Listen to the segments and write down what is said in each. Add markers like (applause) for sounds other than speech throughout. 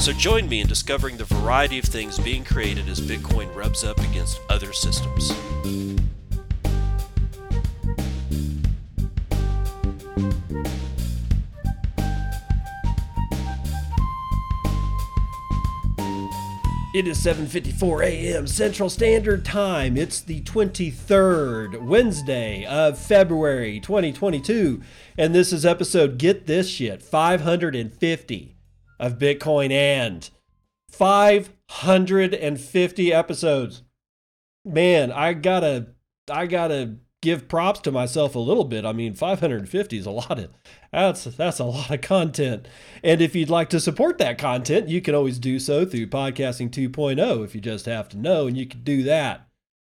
So join me in discovering the variety of things being created as Bitcoin rubs up against other systems. It is 7:54 a.m. Central Standard Time. It's the 23rd Wednesday of February 2022, and this is episode get this shit 550 of Bitcoin and 550 episodes. Man, I got to I got to give props to myself a little bit. I mean, 550 is a lot of that's that's a lot of content. And if you'd like to support that content, you can always do so through podcasting 2.0 if you just have to know and you can do that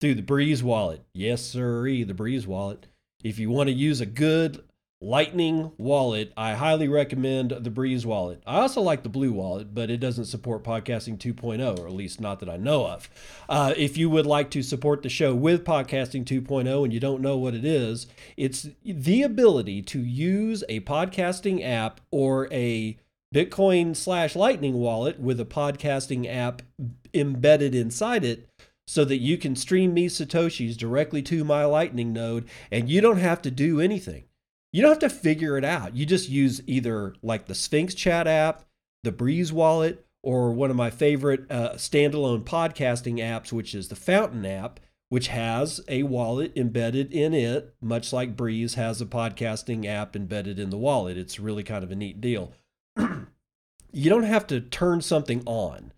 through the Breez wallet. Yes, sirree, the Breez wallet. If you want to use a good Lightning wallet. I highly recommend the Breez wallet. I also like the Blue wallet, but it doesn't support Podcasting 2.0, or at least not that I know of. Uh, if you would like to support the show with Podcasting 2.0 and you don't know what it is, it's the ability to use a podcasting app or a Bitcoin slash Lightning wallet with a podcasting app embedded inside it so that you can stream me Satoshis directly to my Lightning node and you don't have to do anything you don't have to figure it out. You just use either like the Sphinx chat app, the Breez wallet, or one of my favorite uh, standalone podcasting apps, which is the Fountain app, which has a wallet embedded in it, much like Breez has a podcasting app embedded in the wallet. It's really kind of a neat deal. (clears throat) you don't have to turn something on.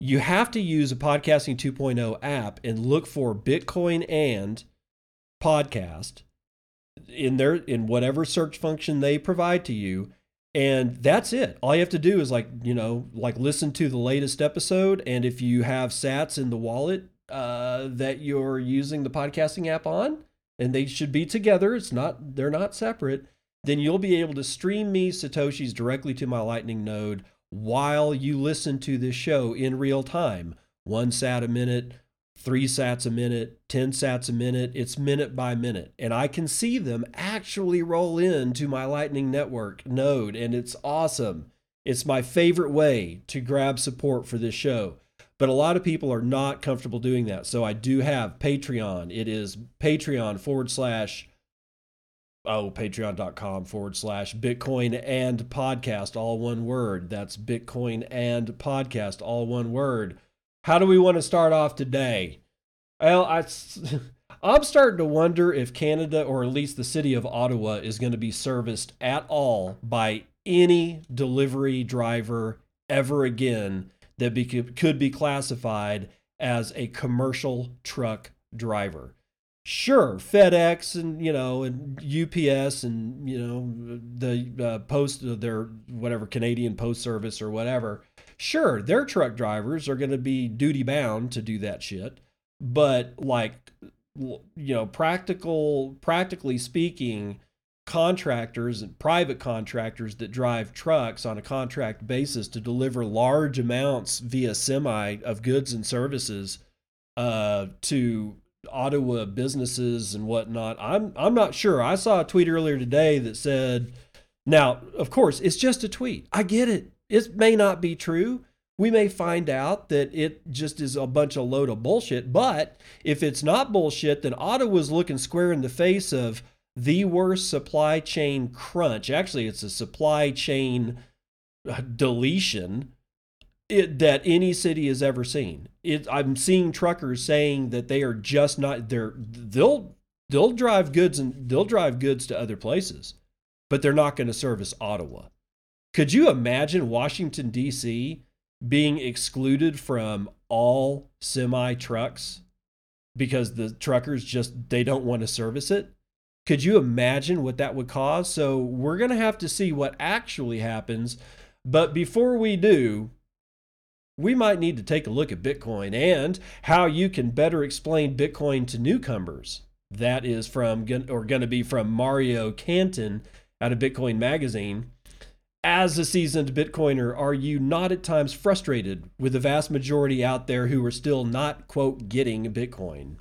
You have to use a Podcasting 2.0 app and look for Bitcoin and podcast in their in whatever search function they provide to you and that's it. All you have to do is like you know like listen to the latest episode and if you have sats in the wallet uh, that you're using the podcasting app on and they should be together it's not they're not separate then you'll be able to stream me satoshis directly to my lightning node while you listen to this show in real time. One sat a minute three sats a minute, 10 sats a minute. It's minute by minute. And I can see them actually roll into my Lightning Network node, and it's awesome. It's my favorite way to grab support for this show. But a lot of people are not comfortable doing that. So I do have Patreon. It is Patreon forward slash, oh, patreon.com forward slash Bitcoin and podcast, all one word. That's Bitcoin and podcast, all one word how do we want to start off today? Well, I, (laughs) I'm starting to wonder if Canada, or at least the city of Ottawa, is going to be serviced at all by any delivery driver ever again that be, could be classified as a commercial truck driver. Sure, FedEx and you know and UPS and you know the uh, post their whatever Canadian Post Service or whatever Sure, their truck drivers are going to be duty bound to do that shit, but like you know, practical practically speaking, contractors and private contractors that drive trucks on a contract basis to deliver large amounts via semi of goods and services uh, to Ottawa businesses and whatnot. I'm I'm not sure. I saw a tweet earlier today that said, "Now, of course, it's just a tweet. I get it. It may not be true. We may find out that it just is a bunch of load of bullshit. But if it's not bullshit, then Ottawa's looking square in the face of the worst supply chain crunch. Actually, it's a supply chain uh, deletion it, that any city has ever seen. It, I'm seeing truckers saying that they are just not they're they'll they'll drive goods and they'll drive goods to other places, but they're not going to service Ottawa. Could you imagine Washington, D.C. being excluded from all semi trucks because the truckers just they don't want to service it? Could you imagine what that would cause? So we're going to have to see what actually happens. But before we do, we might need to take a look at Bitcoin and how you can better explain Bitcoin to newcomers. That is from, or going to be from Mario Cantin out of Bitcoin Magazine. As a seasoned Bitcoiner, are you not at times frustrated with the vast majority out there who are still not, quote, getting Bitcoin?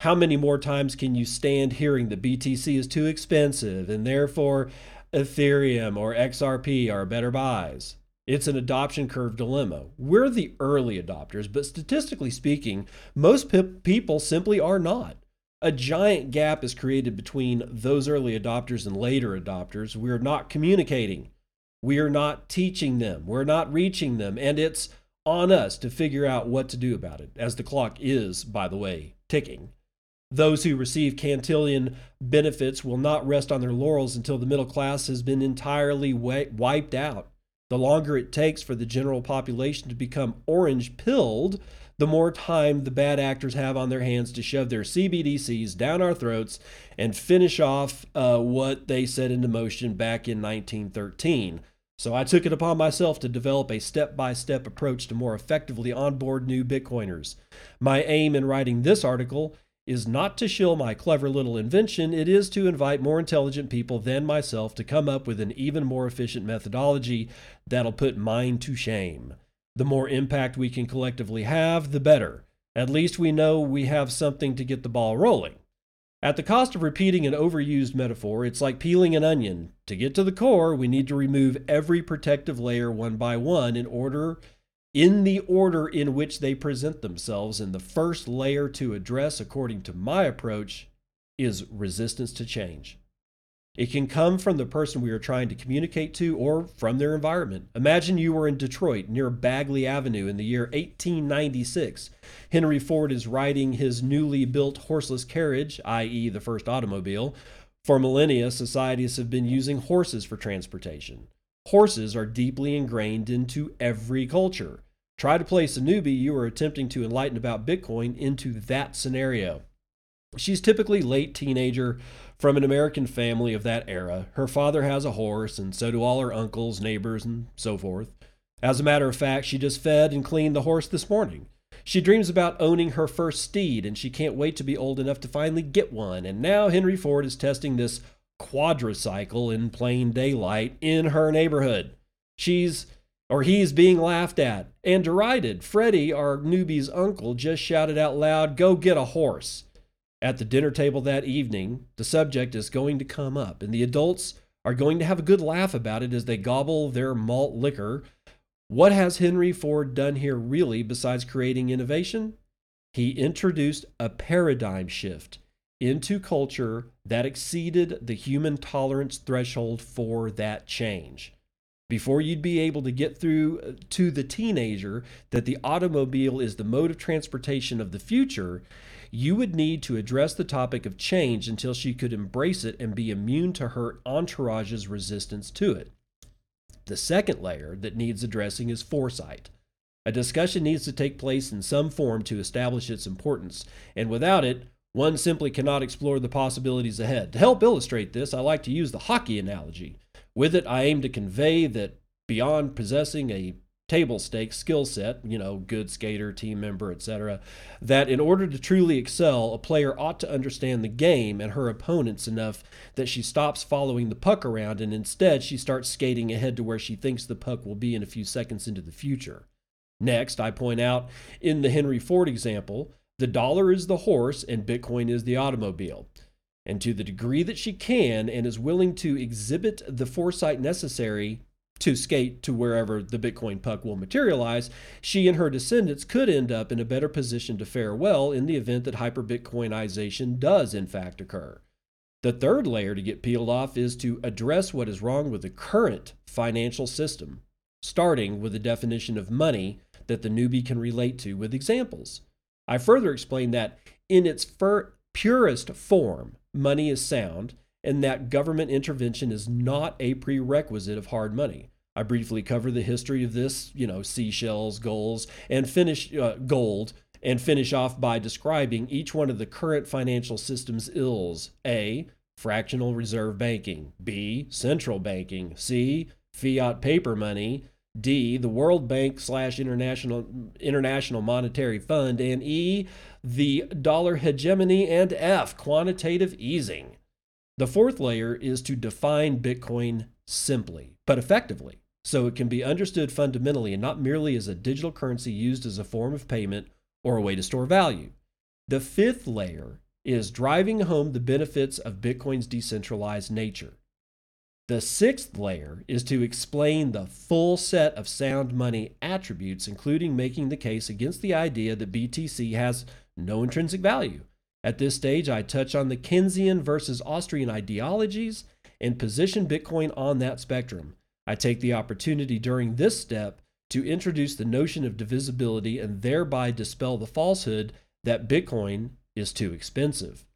How many more times can you stand hearing that BTC is too expensive and therefore Ethereum or XRP are better buys? It's an adoption curve dilemma. We're the early adopters, but statistically speaking, most pe- people simply are not. A giant gap is created between those early adopters and later adopters. We're not communicating. We are not teaching them. We're not reaching them. And it's on us to figure out what to do about it, as the clock is, by the way, ticking. Those who receive Cantillon benefits will not rest on their laurels until the middle class has been entirely wiped out. The longer it takes for the general population to become orange pilled, the more time the bad actors have on their hands to shove their CBDCs down our throats and finish off uh, what they set into motion back in 1913. So I took it upon myself to develop a step by step approach to more effectively onboard new Bitcoiners. My aim in writing this article is not to shill my clever little invention, it is to invite more intelligent people than myself to come up with an even more efficient methodology that'll put mine to shame. The more impact we can collectively have, the better. At least we know we have something to get the ball rolling. At the cost of repeating an overused metaphor, it's like peeling an onion. To get to the core, we need to remove every protective layer one by one in order in the order in which they present themselves. And the first layer to address, according to my approach, is resistance to change. It can come from the person we are trying to communicate to or from their environment. Imagine you were in Detroit near Bagley Avenue in the year 1896. Henry Ford is riding his newly built horseless carriage, i.e., the first automobile. For millennia, societies have been using horses for transportation. Horses are deeply ingrained into every culture. Try to place a newbie you are attempting to enlighten about Bitcoin into that scenario. She's typically late teenager from an American family of that era. Her father has a horse, and so do all her uncles, neighbors, and so forth. As a matter of fact, she just fed and cleaned the horse this morning. She dreams about owning her first steed, and she can't wait to be old enough to finally get one. And now Henry Ford is testing this quadricycle in plain daylight in her neighborhood. She's or he's being laughed at and derided. Freddie, our newbie's uncle, just shouted out loud, Go get a horse. At the dinner table that evening, the subject is going to come up, and the adults are going to have a good laugh about it as they gobble their malt liquor. What has Henry Ford done here really besides creating innovation? He introduced a paradigm shift into culture that exceeded the human tolerance threshold for that change before you'd be able to get through uh, to the teenager that the automobile is the mode of transportation of the future, you would need to address the topic of change until she could embrace it and be immune to her entourage's resistance to it. The second layer that needs addressing is foresight. A discussion needs to take place in some form to establish its importance, and without it, one simply cannot explore the possibilities ahead. To help illustrate this, I like to use the hockey analogy. With it, I aim to convey that beyond possessing a table stakes skill set, you know, good skater, team member, etc., that in order to truly excel, a player ought to understand the game and her opponents enough that she stops following the puck around and instead she starts skating ahead to where she thinks the puck will be in a few seconds into the future. Next, I point out in the Henry Ford example, the dollar is the horse and Bitcoin is the automobile and to the degree that she can and is willing to exhibit the foresight necessary to skate to wherever the Bitcoin puck will materialize, she and her descendants could end up in a better position to fare well in the event that hyperbitcoinization does in fact occur. The third layer to get peeled off is to address what is wrong with the current financial system, starting with the definition of money that the newbie can relate to with examples. I further explain that in its fir- purest form, money is sound and that government intervention is not a prerequisite of hard money. I briefly cover the history of this, you know, seashells, goals, and finish uh, gold, and finish off by describing each one of the current financial system's ills. A. Fractional reserve banking. B. Central banking. C. Fiat paper money. D, the World Bank slash International International Monetary Fund, and E, the dollar hegemony, and F, quantitative easing. The fourth layer is to define Bitcoin simply, but effectively, so it can be understood fundamentally and not merely as a digital currency used as a form of payment or a way to store value. The fifth layer is driving home the benefits of Bitcoin's decentralized nature. The sixth layer is to explain the full set of sound money attributes, including making the case against the idea that BTC has no intrinsic value. At this stage, I touch on the Keynesian versus Austrian ideologies and position Bitcoin on that spectrum. I take the opportunity during this step to introduce the notion of divisibility and thereby dispel the falsehood that Bitcoin is too expensive.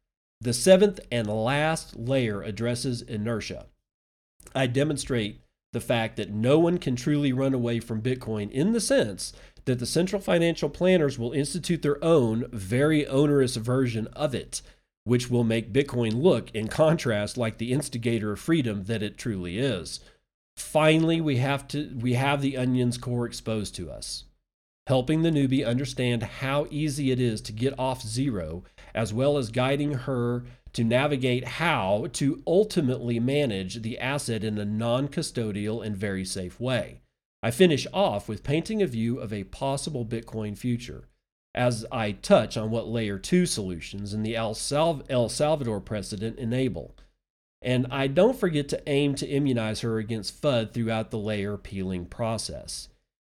The seventh and last layer addresses inertia. I demonstrate the fact that no one can truly run away from Bitcoin in the sense that the central financial planners will institute their own very onerous version of it, which will make Bitcoin look, in contrast, like the instigator of freedom that it truly is. Finally, we have to we have the onion's core exposed to us, helping the newbie understand how easy it is to get off zero, as well as guiding her to navigate how to ultimately manage the asset in a non custodial and very safe way. I finish off with painting a view of a possible Bitcoin future as I touch on what layer 2 solutions and the El, Salv- El Salvador precedent enable. And I don't forget to aim to immunize her against FUD throughout the layer peeling process.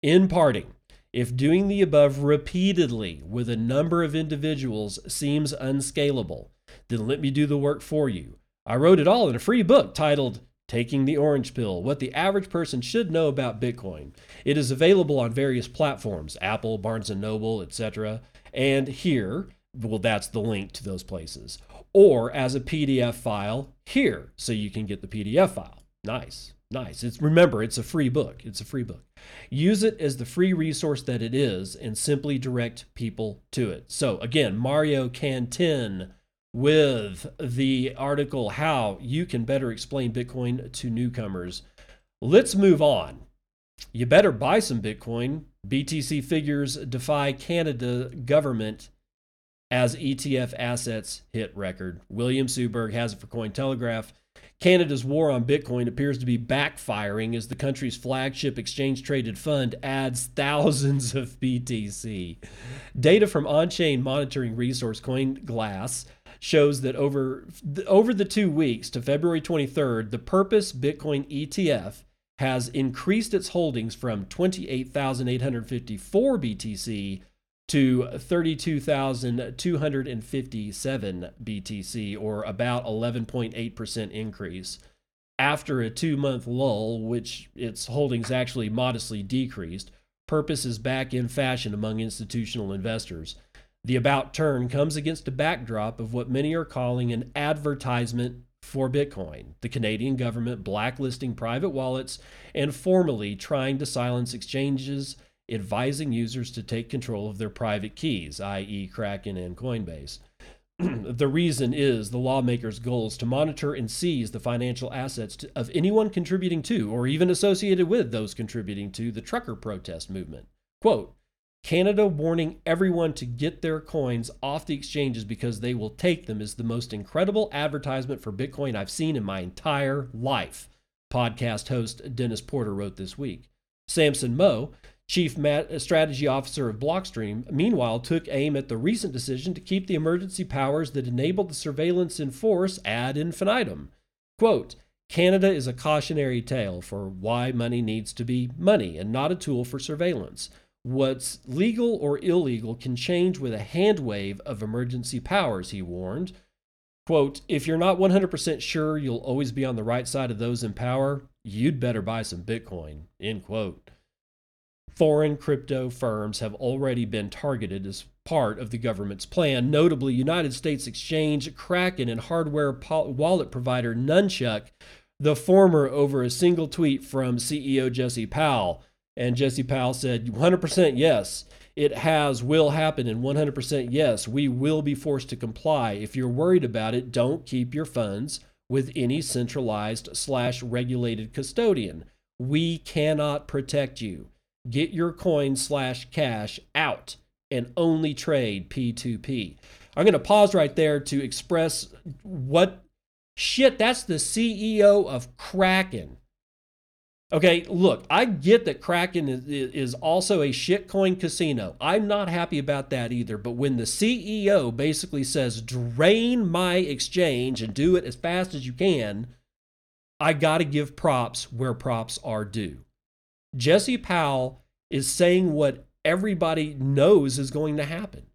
In parting, if doing the above repeatedly with a number of individuals seems unscalable, then let me do the work for you. I wrote it all in a free book titled Taking the Orange Pill What the Average Person Should Know About Bitcoin. It is available on various platforms Apple, Barnes and Noble, etc. And here, well, that's the link to those places. Or as a PDF file here, so you can get the PDF file. Nice, nice. It's remember, it's a free book. It's a free book. Use it as the free resource that it is, and simply direct people to it. So again, Mario Cantin with the article How You Can Better Explain Bitcoin to Newcomers. Let's move on. You better buy some Bitcoin. BTC figures defy Canada government as ETF assets hit record. William Suberg has it for Cointelegraph. Canada's war on Bitcoin appears to be backfiring as the country's flagship exchange traded fund adds thousands of BTC. Data from on chain monitoring resource CoinGlass shows that over over the two weeks to February 23rd, the Purpose Bitcoin ETF has increased its holdings from 28,854 BTC to 32,257 BTC, or about 11.8% increase. After a two month lull, which its holdings actually modestly decreased, Purpose is back in fashion among institutional investors. The about turn comes against a backdrop of what many are calling an advertisement for Bitcoin, the Canadian government blacklisting private wallets and formally trying to silence exchanges advising users to take control of their private keys, i.e., Kraken and Coinbase. (clears throat) the reason is the lawmakers' goals to monitor and seize the financial assets to, of anyone contributing to or even associated with those contributing to the trucker protest movement. Quote, Canada warning everyone to get their coins off the exchanges because they will take them is the most incredible advertisement for Bitcoin I've seen in my entire life, podcast host Dennis Porter wrote this week. Samson Mow, chief strategy officer of Blockstream, meanwhile took aim at the recent decision to keep the emergency powers that enabled the surveillance in force ad infinitum. Quote, Canada is a cautionary tale for why money needs to be money and not a tool for surveillance. What's legal or illegal can change with a hand wave of emergency powers, he warned. Quote, if you're not 100% sure you'll always be on the right side of those in power, you'd better buy some Bitcoin, end quote. Foreign crypto firms have already been targeted as part of the government's plan, notably United States Exchange, Kraken, and hardware wallet provider Nunchuk, the former over a single tweet from CEO Jesse Powell. And Jesse Powell said, 100% yes, it has, will happen, and 100% yes, we will be forced to comply. If you're worried about it, don't keep your funds with any centralized slash regulated custodian. We cannot protect you. Get your coin slash cash out and only trade P2P. I'm going to pause right there to express what shit, that's the CEO of Kraken. Okay, look, I get that Kraken is, is also a shitcoin casino. I'm not happy about that either. But when the CEO basically says, drain my exchange and do it as fast as you can, I got to give props where props are due. Jesse Powell is saying what everybody knows is going to happen.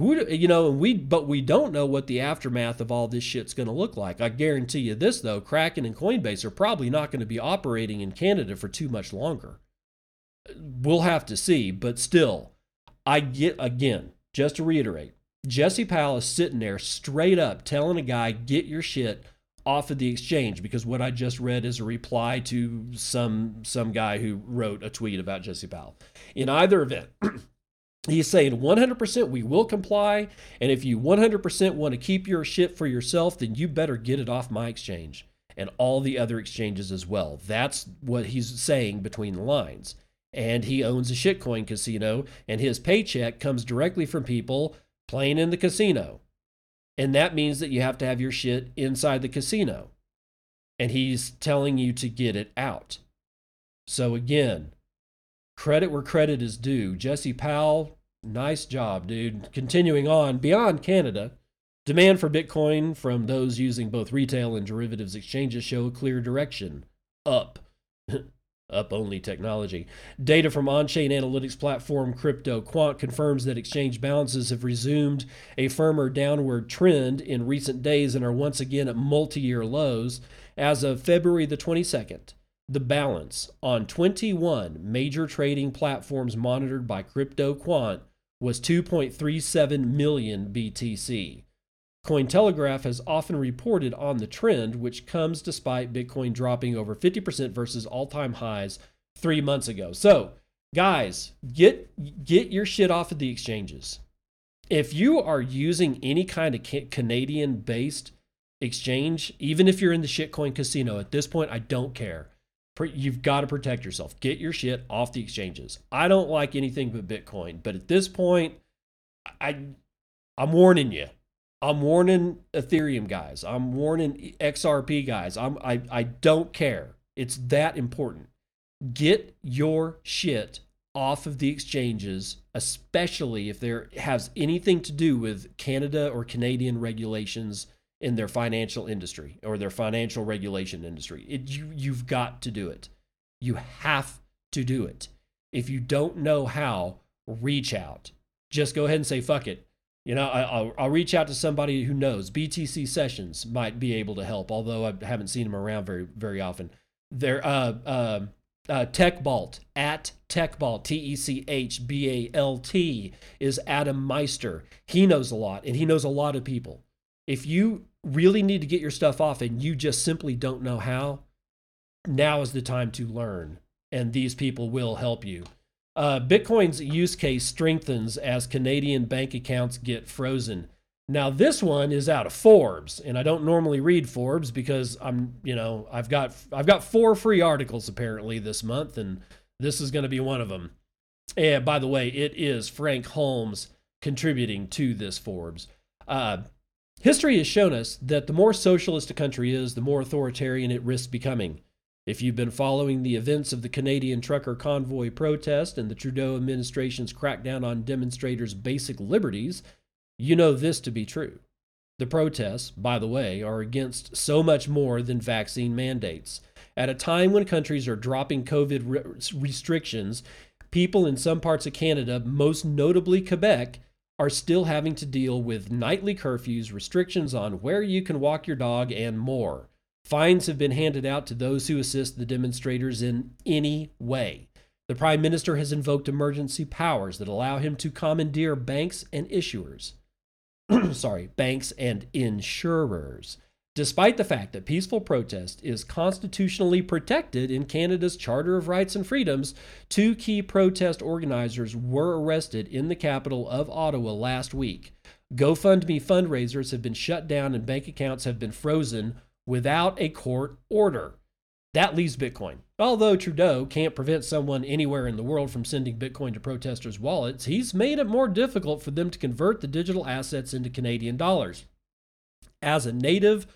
You know, and we but we don't know what the aftermath of all this shit's going to look like. I guarantee you this though, Kraken and Coinbase are probably not going to be operating in Canada for too much longer. We'll have to see, but still, I get again, just to reiterate, Jesse Powell is sitting there straight up telling a guy, "Get your shit off of the exchange," because what I just read is a reply to some some guy who wrote a tweet about Jesse Powell. In either event. (clears throat) He's saying 100% we will comply. And if you 100% want to keep your shit for yourself, then you better get it off my exchange and all the other exchanges as well. That's what he's saying between the lines. And he owns a shitcoin casino, and his paycheck comes directly from people playing in the casino. And that means that you have to have your shit inside the casino. And he's telling you to get it out. So again, credit where credit is due. Jesse Powell, nice job, dude. Continuing on, beyond Canada, demand for Bitcoin from those using both retail and derivatives exchanges show a clear direction up. (laughs) up only technology. Data from on chain analytics platform CryptoQuant confirms that exchange balances have resumed a firmer downward trend in recent days and are once again at multi year lows. As of February the 22nd, the balance on 21 major trading platforms monitored by CryptoQuant was 2.37 million BTC. Cointelegraph has often reported on the trend, which comes despite Bitcoin dropping over 50% versus all-time highs three months ago. So, guys, get get your shit off of the exchanges. If you are using any kind of Canadian-based exchange, even if you're in the shitcoin casino, at this point, I don't care you've got to protect yourself. Get your shit off the exchanges. I don't like anything but Bitcoin, but at this point, I I'm warning you. I'm warning Ethereum guys. I'm warning XRP guys. I'm I I don't care. It's that important. Get your shit off of the exchanges, especially if there has anything to do with Canada or Canadian regulations in their financial industry or their financial regulation industry. It, you, you've got to do it. You have to do it. If you don't know how, reach out. Just go ahead and say, fuck it. You know, I, will I'll reach out to somebody who knows. BTC Sessions might be able to help, although I haven't seen them around very, very often. They're uh, uh, uh, TechBalt at TechBalt, T E C H B A L T, is Adam Meister. He knows a lot, and he knows a lot of people. If you really need to get your stuff off and you just simply don't know how, now is the time to learn. And these people will help you. Uh, Bitcoin's use case strengthens as Canadian bank accounts get frozen. Now this one is out of Forbes, and I don't normally read Forbes because I'm, you know, I've got I've got four free articles apparently this month, and this is going to be one of them. And by the way, it is Frank Holmes contributing to this Forbes. Uh, History has shown us that the more socialist a country is, the more authoritarian it risks becoming. If you've been following the events of the Canadian trucker convoy protest and the Trudeau administration's crackdown on demonstrators' basic liberties, you know this to be true. The protests, by the way, are against so much more than vaccine mandates. At a time when countries are dropping COVID re- restrictions, people in some parts of Canada, most notably Quebec, are still having to deal with nightly curfews, restrictions on where you can walk your dog, and more. Fines have been handed out to those who assist the demonstrators in any way. The Prime Minister has invoked emergency powers that allow him to commandeer banks and issuers. (clears throat) Sorry, banks and insurers despite the fact that peaceful protest is constitutionally protected in Canada's Charter of Rights and Freedoms, two key protest organizers were arrested in the capital of Ottawa last week. GoFundMe fundraisers have been shut down and bank accounts have been frozen without a court order. That leaves Bitcoin. Although Trudeau can't prevent someone anywhere in the world from sending Bitcoin to protesters' wallets, he's made it more difficult for them to convert the digital assets into Canadian dollars. As a native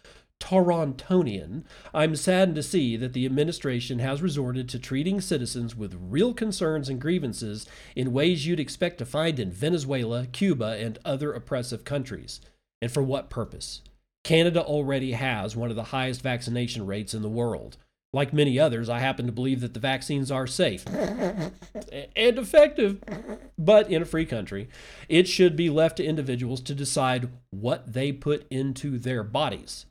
Torontonian, I'm saddened to see that the administration has resorted to treating citizens with real concerns and grievances in ways you'd expect to find in Venezuela, Cuba, and other oppressive countries. And for what purpose? Canada already has one of the highest vaccination rates in the world. Like many others, I happen to believe that the vaccines are safe and effective, but in a free country, it should be left to individuals to decide what they put into their bodies.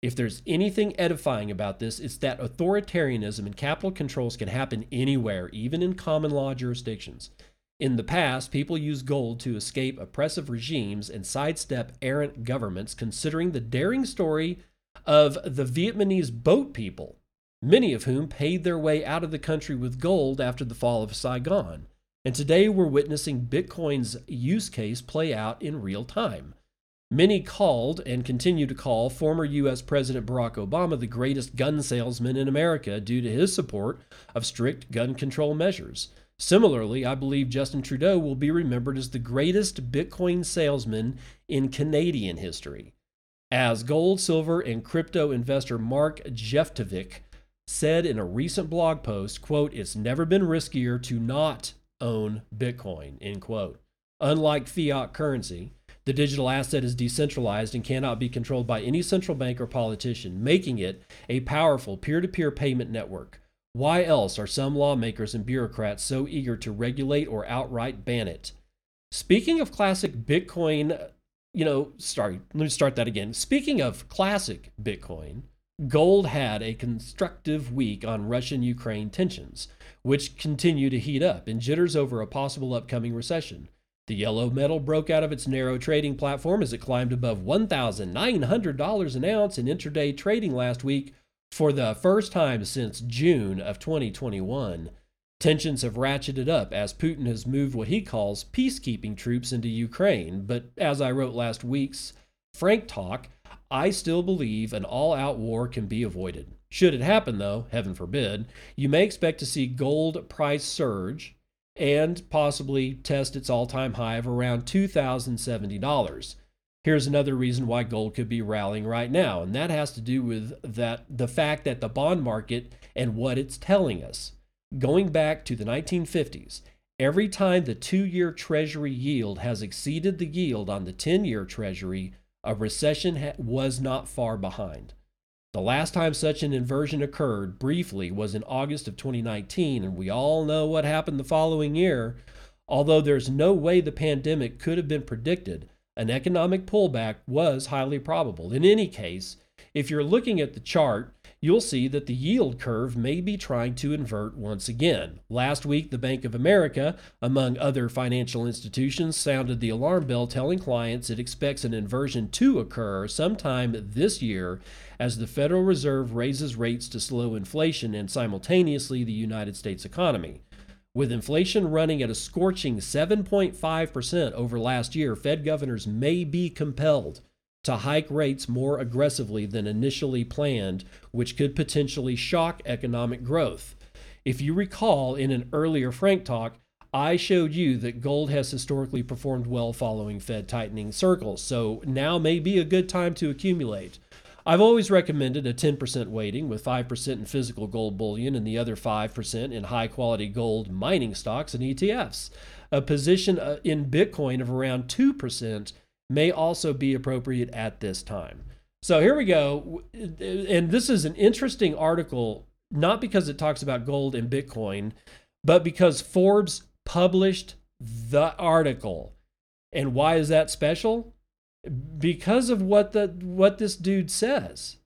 If there's anything edifying about this, it's that authoritarianism and capital controls can happen anywhere, even in common law jurisdictions. In the past, people used gold to escape oppressive regimes and sidestep errant governments, considering the daring story of the Vietnamese boat people, many of whom paid their way out of the country with gold after the fall of Saigon. And today we're witnessing Bitcoin's use case play out in real time. Many called and continue to call former U.S. President Barack Obama the greatest gun salesman in America due to his support of strict gun control measures. Similarly, I believe Justin Trudeau will be remembered as the greatest Bitcoin salesman in Canadian history. As gold, silver, and crypto investor Mark Jeftovic said in a recent blog post, quote, it's never been riskier to not own Bitcoin, end quote. Unlike fiat currency, the digital asset is decentralized and cannot be controlled by any central bank or politician, making it a powerful peer to peer payment network. Why else are some lawmakers and bureaucrats so eager to regulate or outright ban it? Speaking of classic Bitcoin, you know, sorry, let me start that again. Speaking of classic Bitcoin, gold had a constructive week on Russian Ukraine tensions, which continue to heat up in jitters over a possible upcoming recession. The yellow metal broke out of its narrow trading platform as it climbed above $1,900 an ounce in intraday trading last week for the first time since June of 2021. Tensions have ratcheted up as Putin has moved what he calls peacekeeping troops into Ukraine. But as I wrote last week's Frank Talk, I still believe an all out war can be avoided. Should it happen, though, heaven forbid, you may expect to see gold price surge and possibly test its all time high of around $2,070. Here's another reason why gold could be rallying right now, and that has to do with that the fact that the bond market and what it's telling us. Going back to the 1950s, every time the two year Treasury yield has exceeded the yield on the 10 year Treasury, a recession ha- was not far behind. The last time such an inversion occurred briefly was in August of 2019, and we all know what happened the following year. Although there's no way the pandemic could have been predicted, an economic pullback was highly probable. In any case, if you're looking at the chart, you'll see that the yield curve may be trying to invert once again. Last week, the Bank of America, among other financial institutions, sounded the alarm bell telling clients it expects an inversion to occur sometime this year as the Federal Reserve raises rates to slow inflation and simultaneously the United States economy. With inflation running at a scorching 7.5% over last year, Fed governors may be compelled to hike rates more aggressively than initially planned, which could potentially shock economic growth. If you recall in an earlier Frank talk, I showed you that gold has historically performed well following Fed tightening circles, so now may be a good time to accumulate. I've always recommended a 10% weighting with 5% in physical gold bullion and the other 5% in high quality gold mining stocks and ETFs. A position uh, in Bitcoin of around 2% may also be appropriate at this time. So here we go. And this is an interesting article, not because it talks about gold and Bitcoin, but because Forbes published the article. And why is that special? Because of what the what this dude says.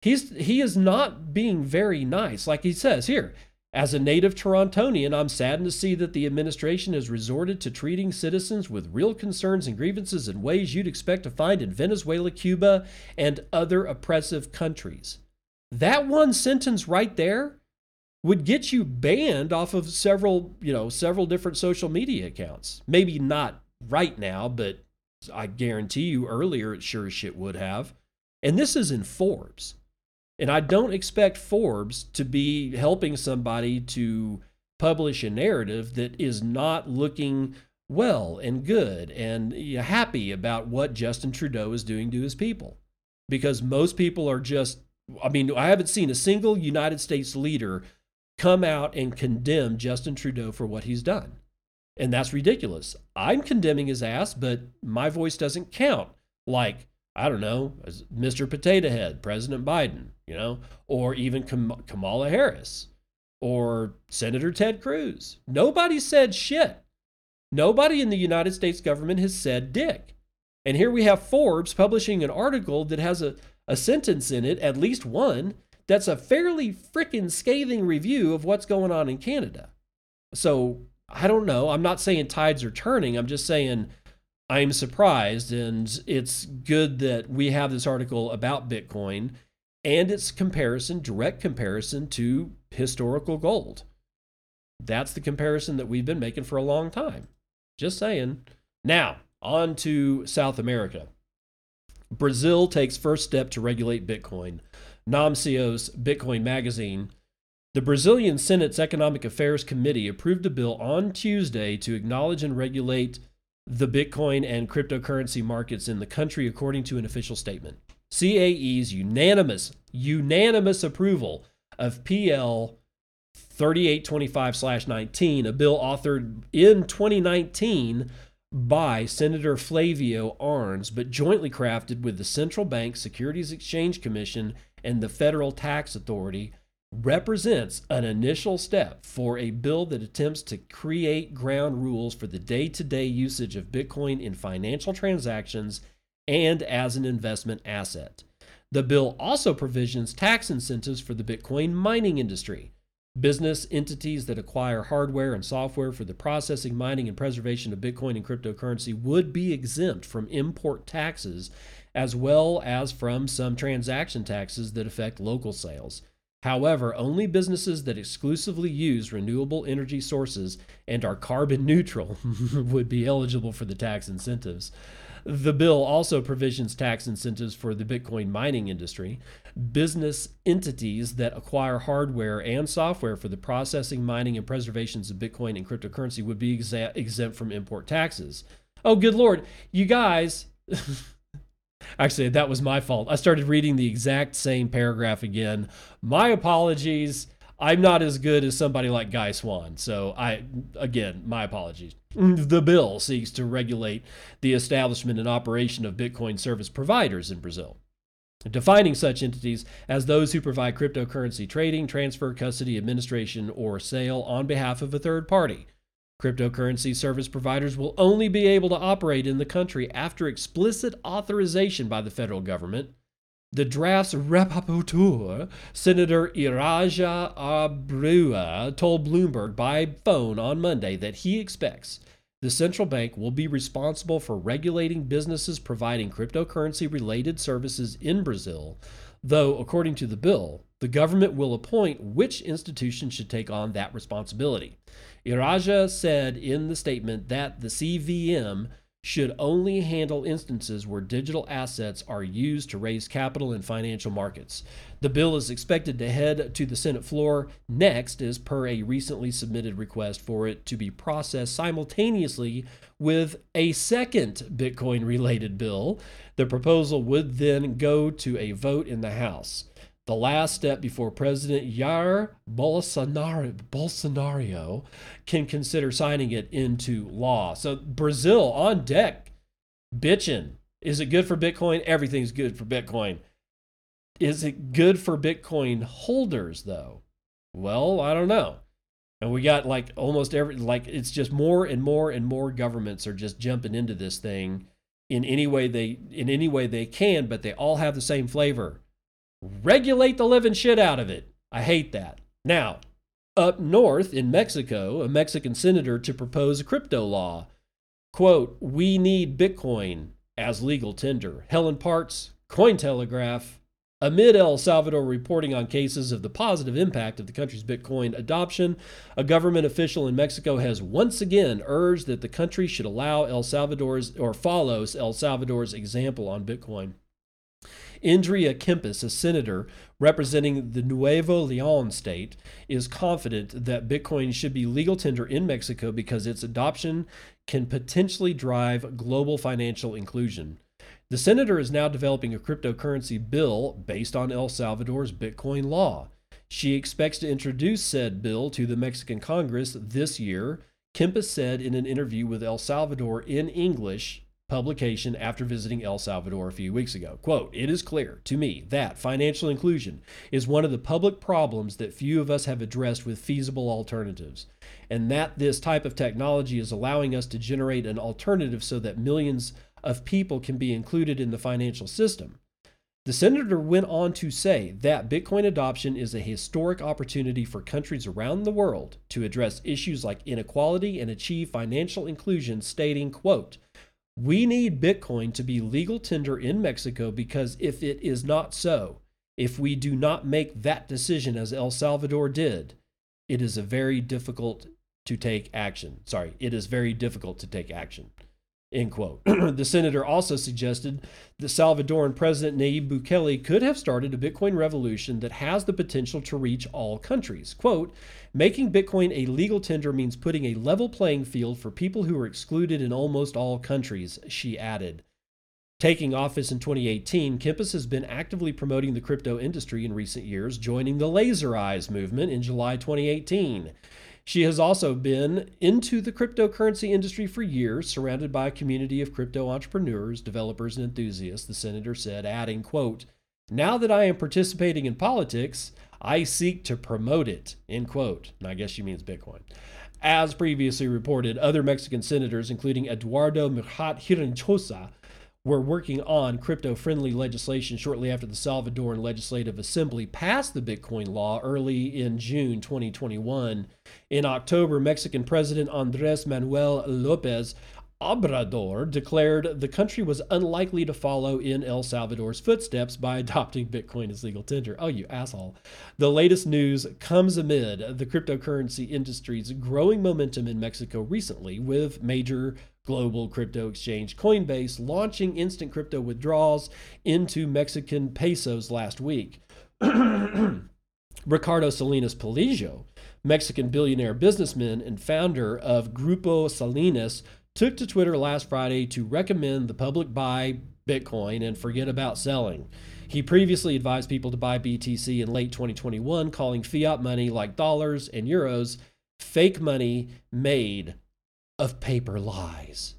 He's he is not being very nice. Like he says here, as a native Torontonian, I'm saddened to see that the administration has resorted to treating citizens with real concerns and grievances in ways you'd expect to find in Venezuela, Cuba, and other oppressive countries. That one sentence right there would get you banned off of several, you know, several different social media accounts. Maybe not right now, but I guarantee you earlier it sure as shit would have. And this is in Forbes. And I don't expect Forbes to be helping somebody to publish a narrative that is not looking well and good and happy about what Justin Trudeau is doing to his people. Because most people are just, I mean, I haven't seen a single United States leader come out and condemn Justin Trudeau for what he's done. And that's ridiculous. I'm condemning his ass, but my voice doesn't count. Like, I don't know, Mr. Potato Head, President Biden, you know, or even Kamala Harris or Senator Ted Cruz. Nobody said shit. Nobody in the United States government has said dick. And here we have Forbes publishing an article that has a, a sentence in it, at least one, that's a fairly freaking scathing review of what's going on in Canada. So I don't know. I'm not saying tides are turning. I'm just saying I'm surprised. And it's good that we have this article about Bitcoin and its comparison, direct comparison to historical gold. That's the comparison that we've been making for a long time. Just saying. Now, on to South America. Brazil takes first step to regulate Bitcoin. Namcios Bitcoin magazine the Brazilian Senate's Economic Affairs Committee approved a bill on Tuesday to acknowledge and regulate the Bitcoin and cryptocurrency markets in the country, according to an official statement. CAE's unanimous, unanimous approval of PL 3825 19, a bill authored in 2019 by Senator Flavio Arns, but jointly crafted with the Central Bank Securities Exchange Commission and the Federal Tax Authority, represents an initial step for a bill that attempts to create ground rules for the day to day usage of Bitcoin in financial transactions and as an investment asset. The bill also provisions tax incentives for the Bitcoin mining industry. Business entities that acquire hardware and software for the processing, mining, and preservation of Bitcoin and cryptocurrency would be exempt from import taxes, as well as from some transaction taxes that affect local sales. However, only businesses that exclusively use renewable energy sources and are carbon (laughs) neutral (laughs) would be eligible for the tax incentives. The bill also provisions tax incentives for the Bitcoin mining industry. Business entities that acquire hardware and software for the processing, mining, and preservations of Bitcoin and cryptocurrency would be exempt from import taxes. Oh, good Lord. You guys. (laughs) Actually, that was my fault. I started reading the exact same paragraph again. My apologies. I'm not as good as somebody like Guy Swan. So I again, my apologies. The bill seeks to regulate the establishment and operation of Bitcoin service providers in Brazil, defining such entities as those who provide cryptocurrency trading, transfer, custody, administration, or sale on behalf of a third party Cryptocurrency service providers will only be able to operate in the country after explicit authorization by the federal government. The draft's rapporteur, Senator Iraja Abreu, told Bloomberg by phone on Monday that he expects the central bank will be responsible for regulating businesses providing cryptocurrency related services in Brazil, though, according to the bill, the government will appoint which institution should take on that responsibility. Iraja said in the statement that the CVM should only handle instances where digital assets are used to raise capital in financial markets. The bill is expected to head to the Senate floor next, as per a recently submitted request for it to be processed simultaneously with a second Bitcoin related bill. The proposal would then go to a vote in the House the last step before President Jair Bolsonaro, Bolsonaro can consider signing it into law. So Brazil on deck, bitching. Is it good for Bitcoin? Everything's good for Bitcoin. Is it good for Bitcoin holders though? Well, I don't know. And we got like almost every like it's just more and more and more governments are just jumping into this thing in any way they in any way they can, but they all have the same flavor regulate the living shit out of it. I hate that. Now, up north in Mexico, a Mexican senator to propose a crypto law. Quote, we need Bitcoin as legal tender. Helen Partz, Cointelegraph. Amid El Salvador reporting on cases of the positive impact of the country's Bitcoin adoption, a government official in Mexico has once again urged that the country should allow El Salvador's or follows El Salvador's example on Bitcoin. Indira Kempis, a senator representing the Nuevo Leon state, is confident that Bitcoin should be legal tender in Mexico because its adoption can potentially drive global financial inclusion. The senator is now developing a cryptocurrency bill based on El Salvador's Bitcoin law. She expects to introduce said bill to the Mexican Congress this year, Kempis said in an interview with El Salvador in English publication after visiting El Salvador a few weeks ago. Quote, It is clear to me that financial inclusion is one of the public problems that few of us have addressed with feasible alternatives, and that this type of technology is allowing us to generate an alternative so that millions of people can be included in the financial system. The senator went on to say that Bitcoin adoption is a historic opportunity for countries around the world to address issues like inequality and achieve financial inclusion, stating, quote, we need Bitcoin to be legal tender in Mexico because if it is not so, if we do not make that decision as El Salvador did, it is a very difficult to take action. Sorry, it is very difficult to take action. End quote. (clears throat) the senator also suggested that Salvadoran President Nayib Bukele could have started a Bitcoin revolution that has the potential to reach all countries. Quote, making Bitcoin a legal tender means putting a level playing field for people who are excluded in almost all countries, she added. Taking office in 2018, Kempis has been actively promoting the crypto industry in recent years, joining the Laser Eyes movement in July 2018. She has also been into the cryptocurrency industry for years, surrounded by a community of crypto entrepreneurs, developers, and enthusiasts, the senator said, adding, quote, Now that I am participating in politics, I seek to promote it, end quote. And I guess she means Bitcoin. As previously reported, other Mexican senators, including Eduardo Murat Hinojosa, were working on crypto friendly legislation shortly after the Salvadoran Legislative Assembly passed the Bitcoin law early in June 2021. In October, Mexican President Andres Manuel Lopez Obrador declared the country was unlikely to follow in El Salvador's footsteps by adopting Bitcoin as legal tender. Oh, you asshole. The latest news comes amid the cryptocurrency industry's growing momentum in Mexico recently, with major global crypto exchange Coinbase launching instant crypto withdrawals into Mexican pesos last week. (clears throat) Ricardo Salinas Palacio, Mexican billionaire businessman and founder of Grupo Salinas, took to Twitter last Friday to recommend the public buy Bitcoin and forget about selling. He previously advised people to buy BTC in late 2021, calling fiat money like dollars and euros fake money made of paper lies.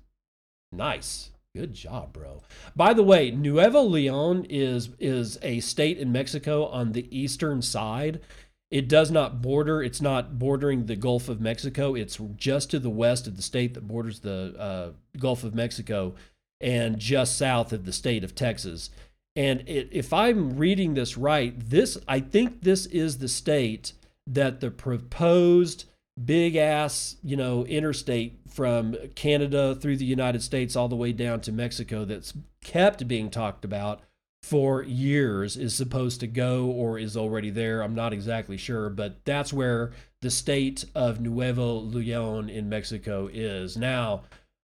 Nice. Good job, bro. By the way, Nuevo Leon is is a state in Mexico on the eastern side. It does not border, it's not bordering the Gulf of Mexico. It's just to the west of the state that borders the uh, Gulf of Mexico and just south of the state of Texas. And it, if I'm reading this right, this I think this is the state that the proposed big ass, you know, interstate from Canada through the United States all the way down to Mexico that's kept being talked about for years is supposed to go or is already there. I'm not exactly sure, but that's where the state of Nuevo Leon in Mexico is. Now,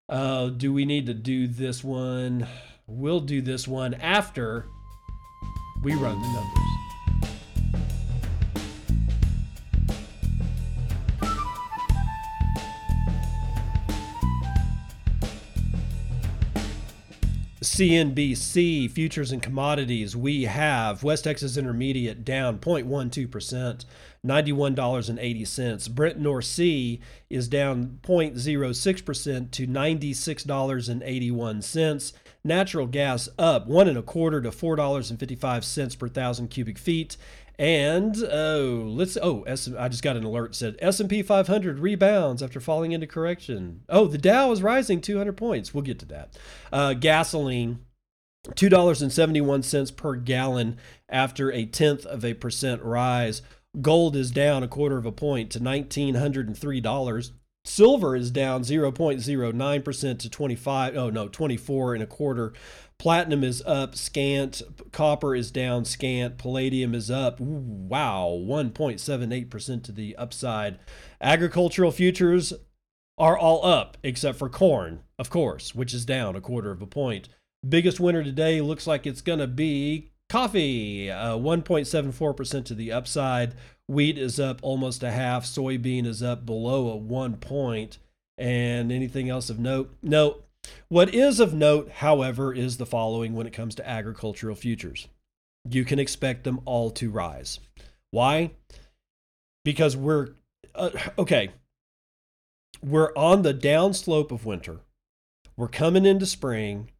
uh, do we need to do this one? We'll do this one after we run the numbers. CNBC futures and commodities, we have West Texas Intermediate down 0.12%, $91.80. Brent North Sea is down 0.06% to $96.81. Natural gas up one and a quarter to $4.55 per thousand cubic feet. And oh, let's oh, S, I just got an alert said S&P 500 rebounds after falling into correction. Oh, the Dow is rising 200 points. We'll get to that. Uh, gasoline $2.71 per gallon after a tenth of a percent rise. Gold is down a quarter of a point to $1,903. Silver is down 0.09% to 25, oh no, 24 and a quarter. Platinum is up scant. Copper is down scant. Palladium is up, wow, 1.78% to the upside. Agricultural futures are all up except for corn, of course, which is down a quarter of a point. Biggest winner today looks like it's going to be Coffee, uh, 1.74% to the upside. Wheat is up almost a half. Soybean is up below a one point. And anything else of note? No. What is of note, however, is the following when it comes to agricultural futures. You can expect them all to rise. Why? Because we're, uh, okay, we're on the downslope of winter. We're coming into spring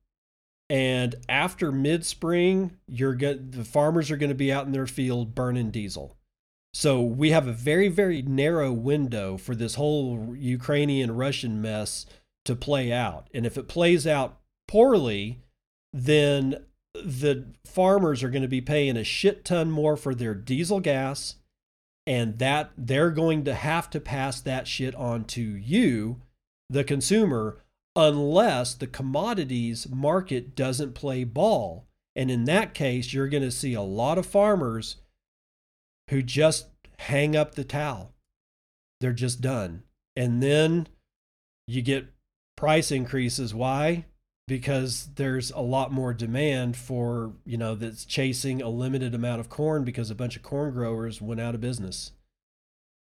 and after mid spring, you're going the farmers are going to be out in their field burning diesel. So we have a very, very narrow window for this whole Ukrainian Russian mess to play out. And if it plays out poorly, then the farmers are going to be paying a shit ton more for their diesel gas and that they're going to have to pass that shit on to you the consumer unless the commodities market doesn't play ball. And in that case, you're going to see a lot of farmers who just hang up the towel. They're just done. And then you get price increases. Why? Because there's a lot more demand for, you know, that's chasing a limited amount of corn because a bunch of corn growers went out of business.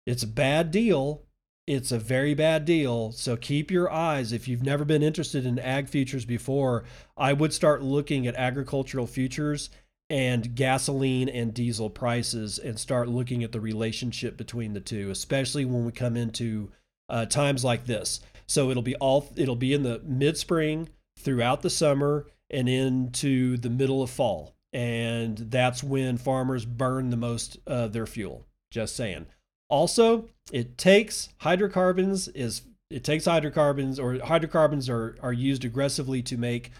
It's a bad deal, it's a very bad deal. So keep your eyes. If you've never been interested in ag futures before, I would start looking at agricultural futures and gasoline and diesel prices and start looking at the relationship between the two, especially when we come into uh, times like this. So it'll be all it'll be in the mid spring throughout the summer and into the middle of fall, and that's when farmers burn the most of their fuel. Just saying. Also, it takes hydrocarbons is it takes hydrocarbons or hydrocarbons are, are used aggressively to make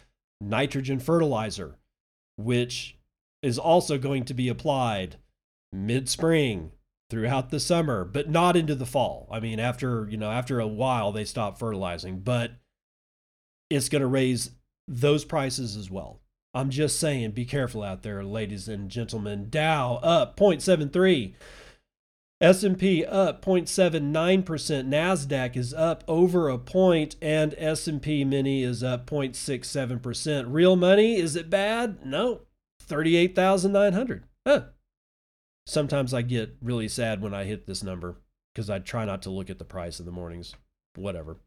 nitrogen fertilizer, which is also going to be applied mid-spring throughout the summer, but not into the fall. I mean, after, you know, after a while they stop fertilizing, but it's going to raise those prices as well. I'm just saying, be careful out there, ladies and gentlemen. Dow up 0.73. S&P up 0.79%, Nasdaq is up over a point and S&P mini is up 0.67%. Real money is it bad? No. 38,900. Huh. Sometimes I get really sad when I hit this number because I try not to look at the price in the mornings. Whatever.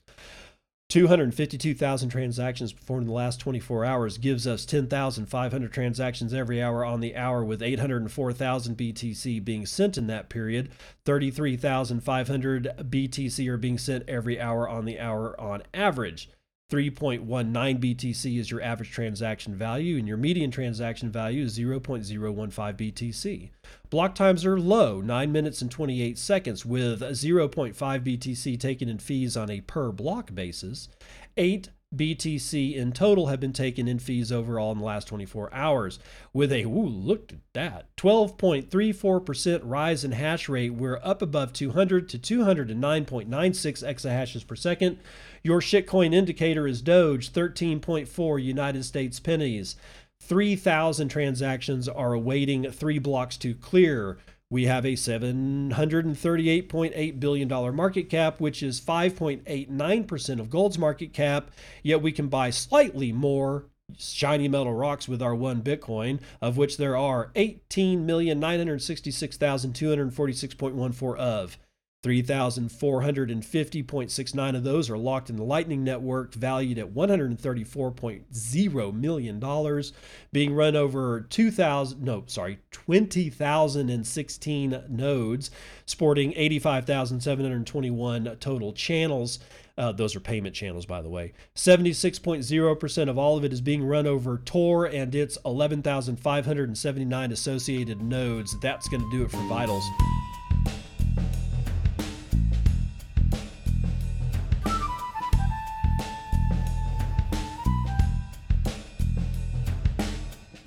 252,000 transactions performed in the last 24 hours gives us 10,500 transactions every hour on the hour, with 804,000 BTC being sent in that period. 33,500 BTC are being sent every hour on the hour on average. 3.19 BTC is your average transaction value, and your median transaction value is 0.015 BTC. Block times are low, 9 minutes and 28 seconds, with 0.5 BTC taken in fees on a per block basis. 8 BTC in total have been taken in fees overall in the last 24 hours, with a, ooh, look at that, 12.34% rise in hash rate. We're up above 200 to 209.96 exahashes per second. Your shitcoin indicator is Doge, 13.4 United States pennies. 3,000 transactions are awaiting three blocks to clear. We have a $738.8 billion market cap, which is 5.89% of gold's market cap, yet we can buy slightly more shiny metal rocks with our one Bitcoin, of which there are 18,966,246.14 of. 3,450.69 of those are locked in the Lightning Network, valued at $134.0 million, being run over 2,000, no, sorry, 20,016 nodes, sporting 85,721 total channels. Uh, those are payment channels, by the way. 76.0% of all of it is being run over Tor and its 11,579 associated nodes. That's going to do it for Vitals.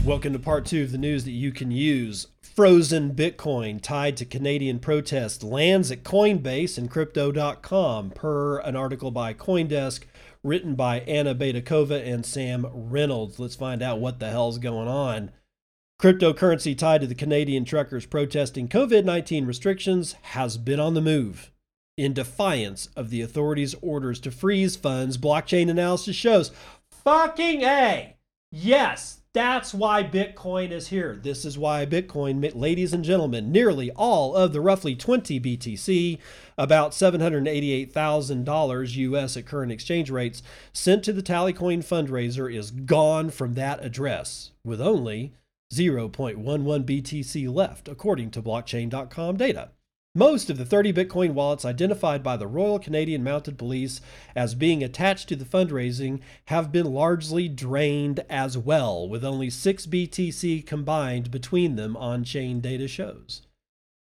Welcome to part two of the news that you can use. Frozen Bitcoin tied to Canadian protest lands at Coinbase and Crypto.com, per an article by Coindesk written by Anna Baydakova and Sam Reynolds. Let's find out what the hell's going on. Cryptocurrency tied to the Canadian truckers protesting COVID 19 restrictions has been on the move. In defiance of the authorities' orders to freeze funds, blockchain analysis shows fucking A. Yes, That's why Bitcoin is here. This is why Bitcoin, ladies and gentlemen, nearly all of the roughly 20 BTC, about $788,000 US at current exchange rates, sent to the Tallycoin fundraiser is gone from that address, with only 0.11 BTC left, according to blockchain.com data. Most of the 30 Bitcoin wallets identified by the Royal Canadian Mounted Police as being attached to the fundraising have been largely drained as well, with only 6 BTC combined between them on chain data shows.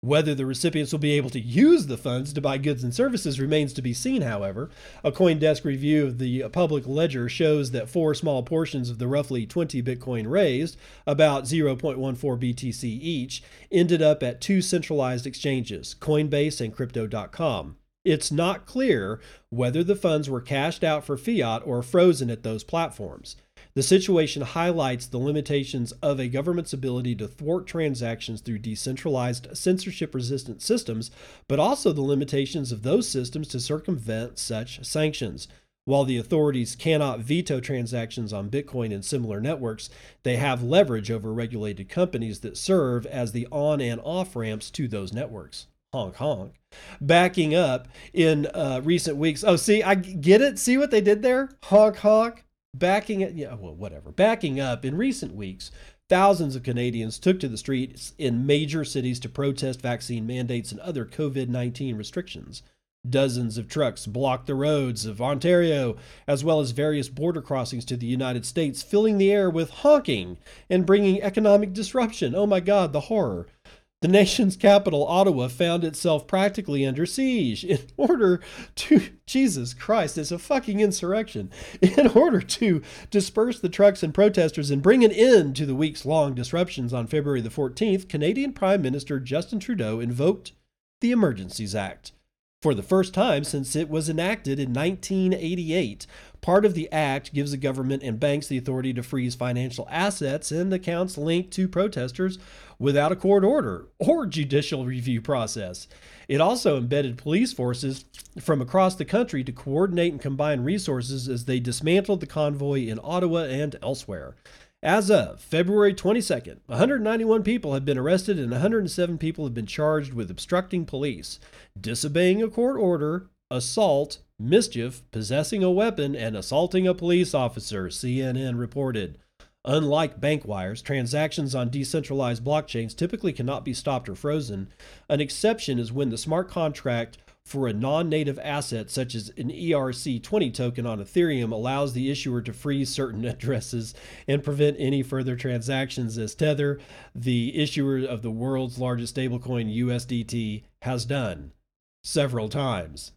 Whether the recipients will be able to use the funds to buy goods and services remains to be seen, however. A Coindesk review of the public ledger shows that four small portions of the roughly 20 Bitcoin raised, about 0.14 BTC each, ended up at two centralized exchanges, Coinbase and Crypto.com. It's not clear whether the funds were cashed out for fiat or frozen at those platforms. The situation highlights the limitations of a government's ability to thwart transactions through decentralized, censorship resistant systems, but also the limitations of those systems to circumvent such sanctions. While the authorities cannot veto transactions on Bitcoin and similar networks, they have leverage over regulated companies that serve as the on and off ramps to those networks. Honk honk. Backing up in uh, recent weeks. Oh, see, I get it. See what they did there? Honk honk backing it, yeah, well, whatever. Backing up in recent weeks, thousands of Canadians took to the streets in major cities to protest vaccine mandates and other COVID 19 restrictions. Dozens of trucks blocked the roads of Ontario, as well as various border crossings to the United States, filling the air with honking and bringing economic disruption. Oh my God, the horror. The nation's capital, Ottawa, found itself practically under siege in (laughs) order to, Jesus Christ, it's a fucking insurrection. In (laughs) order to disperse the trucks and protesters and bring an end to the weeks long disruptions on February the 14th, Canadian Prime Minister Justin Trudeau invoked the Emergencies Act. For the first time since it was enacted in 1988, Part of the act gives the government and banks the authority to freeze financial assets and accounts linked to protesters without a court order or judicial review process. It also embedded police forces from across the country to coordinate and combine resources as they dismantled the convoy in Ottawa and elsewhere. As of February 22nd, 191 people have been arrested and 107 people have been charged with obstructing police, disobeying a court order, assault, mischief, possessing a weapon, and assaulting a police officer, CNN reported. Unlike bank wires, transactions on decentralized blockchains typically cannot be stopped or frozen. An exception is when the smart contract for a non native asset, such as an ERC20 token on Ethereum, allows the issuer to freeze certain (laughs) addresses and prevent any further transactions, as Tether, the issuer of the world's largest stablecoin USDT, has done several times.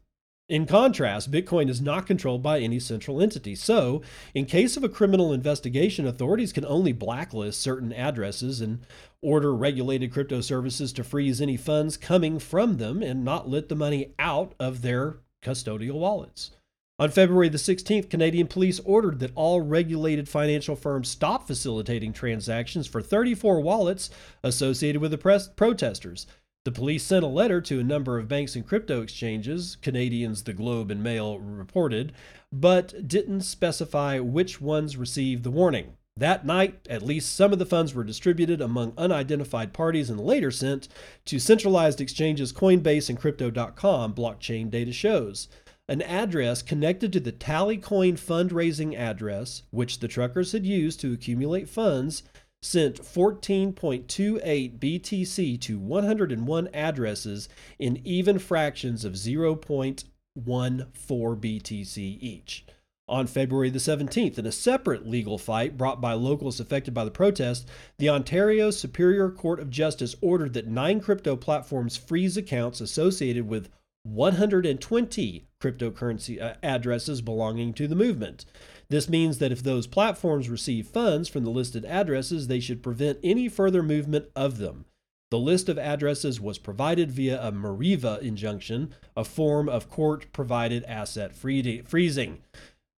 In contrast, Bitcoin is not controlled by any central entity. So, in case of a criminal investigation, authorities can only blacklist certain addresses and order regulated crypto services to freeze any funds coming from them and not let the money out of their custodial wallets. On February the 16th, Canadian police ordered that all regulated financial firms stop facilitating transactions for 34 wallets associated with the protesters. The police sent a letter to a number of banks and crypto exchanges, Canadians the Globe and Mail reported, but didn't specify which ones received the warning. That night, at least some of the funds were distributed among unidentified parties and later sent to centralized exchanges Coinbase and Crypto.com, blockchain data shows. An address connected to the Tallycoin fundraising address, which the truckers had used to accumulate funds, sent 14.28 BTC to 101 addresses in even fractions of 0.14 BTC each. On February the 17th, in a separate legal fight brought by locals affected by the protest, the Ontario Superior Court of Justice ordered that nine crypto platforms freeze accounts associated with 120 cryptocurrency uh, addresses belonging to the movement. This means that if those platforms receive funds from the listed addresses, they should prevent any further movement of them. The list of addresses was provided via a Mareva injunction, a form of court provided asset freezing.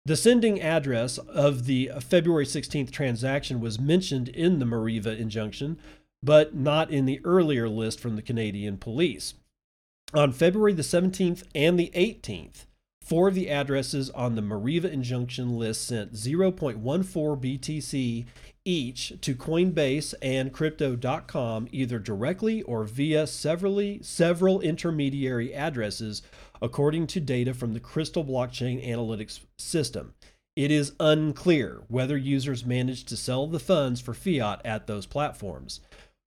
The sending address of the February 16th transaction was mentioned in the Mareva injunction, but not in the earlier list from the Canadian police. On February the 17th and the 18th, Four of the addresses on the Mareva injunction list sent 0.14 BTC each to Coinbase and Crypto.com either directly or via severally, several intermediary addresses, according to data from the Crystal blockchain analytics system. It is unclear whether users managed to sell the funds for fiat at those platforms.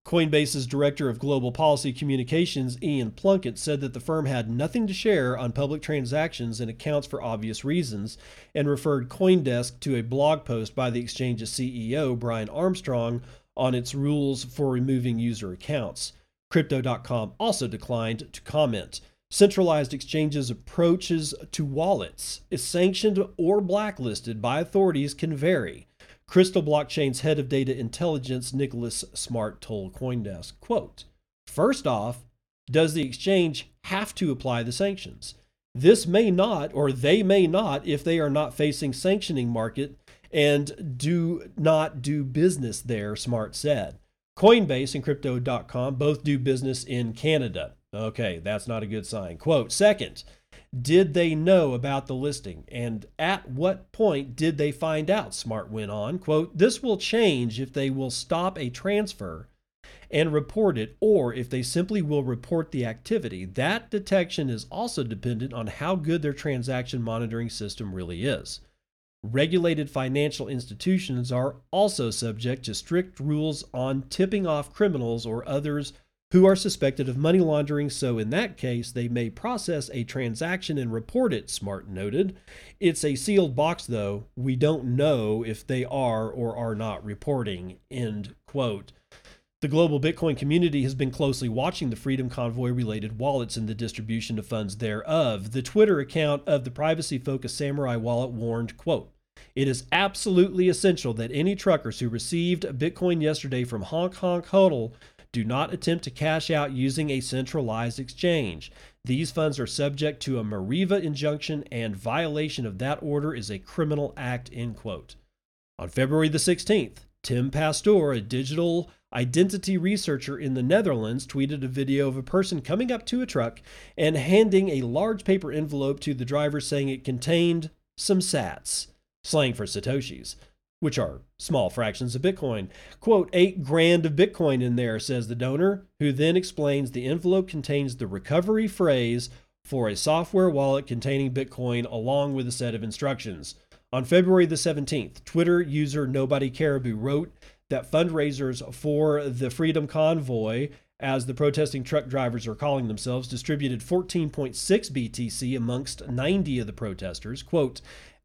Coinbase's director of global policy communications, Ian Plunkett, said that the firm had nothing to share on public transactions and accounts for obvious reasons, and referred Coindesk to a blog post by the exchange's CEO, Brian Armstrong, on its rules for removing user accounts. Crypto.com also declined to comment. Centralized exchanges' approaches to wallets, is sanctioned or blacklisted by authorities, can vary. Crystal Blockchain's head of data intelligence, Nicholas Smart, told Coindesk, quote, First off, does the exchange have to apply the sanctions? This may not, or they may not, if they are not facing sanctioning market and do not do business there, Smart said. Coinbase and Crypto.com both do business in Canada. Okay, that's not a good sign. Quote, second, did they know about the listing? And at what point did they find out? Smart went on, quote, This will change if they will stop a transfer and report it, or if they simply will report the activity. That detection is also dependent on how good their transaction monitoring system really is. Regulated financial institutions are also subject to strict rules on tipping off criminals or others who are suspected of money laundering, so in that case, they may process a transaction and report it, Smart noted. It's a sealed box, though. We don't know if they are or are not reporting. End quote. The global Bitcoin community has been closely watching the Freedom Convoy related wallets and the distribution of funds thereof. The Twitter account of the privacy focused Samurai wallet warned, quote, it is absolutely essential that any truckers who received Bitcoin yesterday from Honk Honk Hodl do not attempt to cash out using a centralized exchange. These funds are subject to a Mareva injunction, and violation of that order is a criminal act. End quote. On February the 16th, Tim Pastoor, a digital identity researcher in the Netherlands, tweeted a video of a person coming up to a truck and handing a large paper envelope to the driver saying it contained some sats, slang for Satoshis which are small fractions of Bitcoin. Quote, eight grand of Bitcoin in there, says the donor, who then explains the envelope contains the recovery phrase for a software wallet containing Bitcoin along with a set of instructions. On February the 17th, Twitter user Nobody Caribou wrote that fundraisers for the Freedom Convoy, as the protesting truck drivers are calling themselves, distributed 14.6 BTC amongst 90 of the protesters. Quote,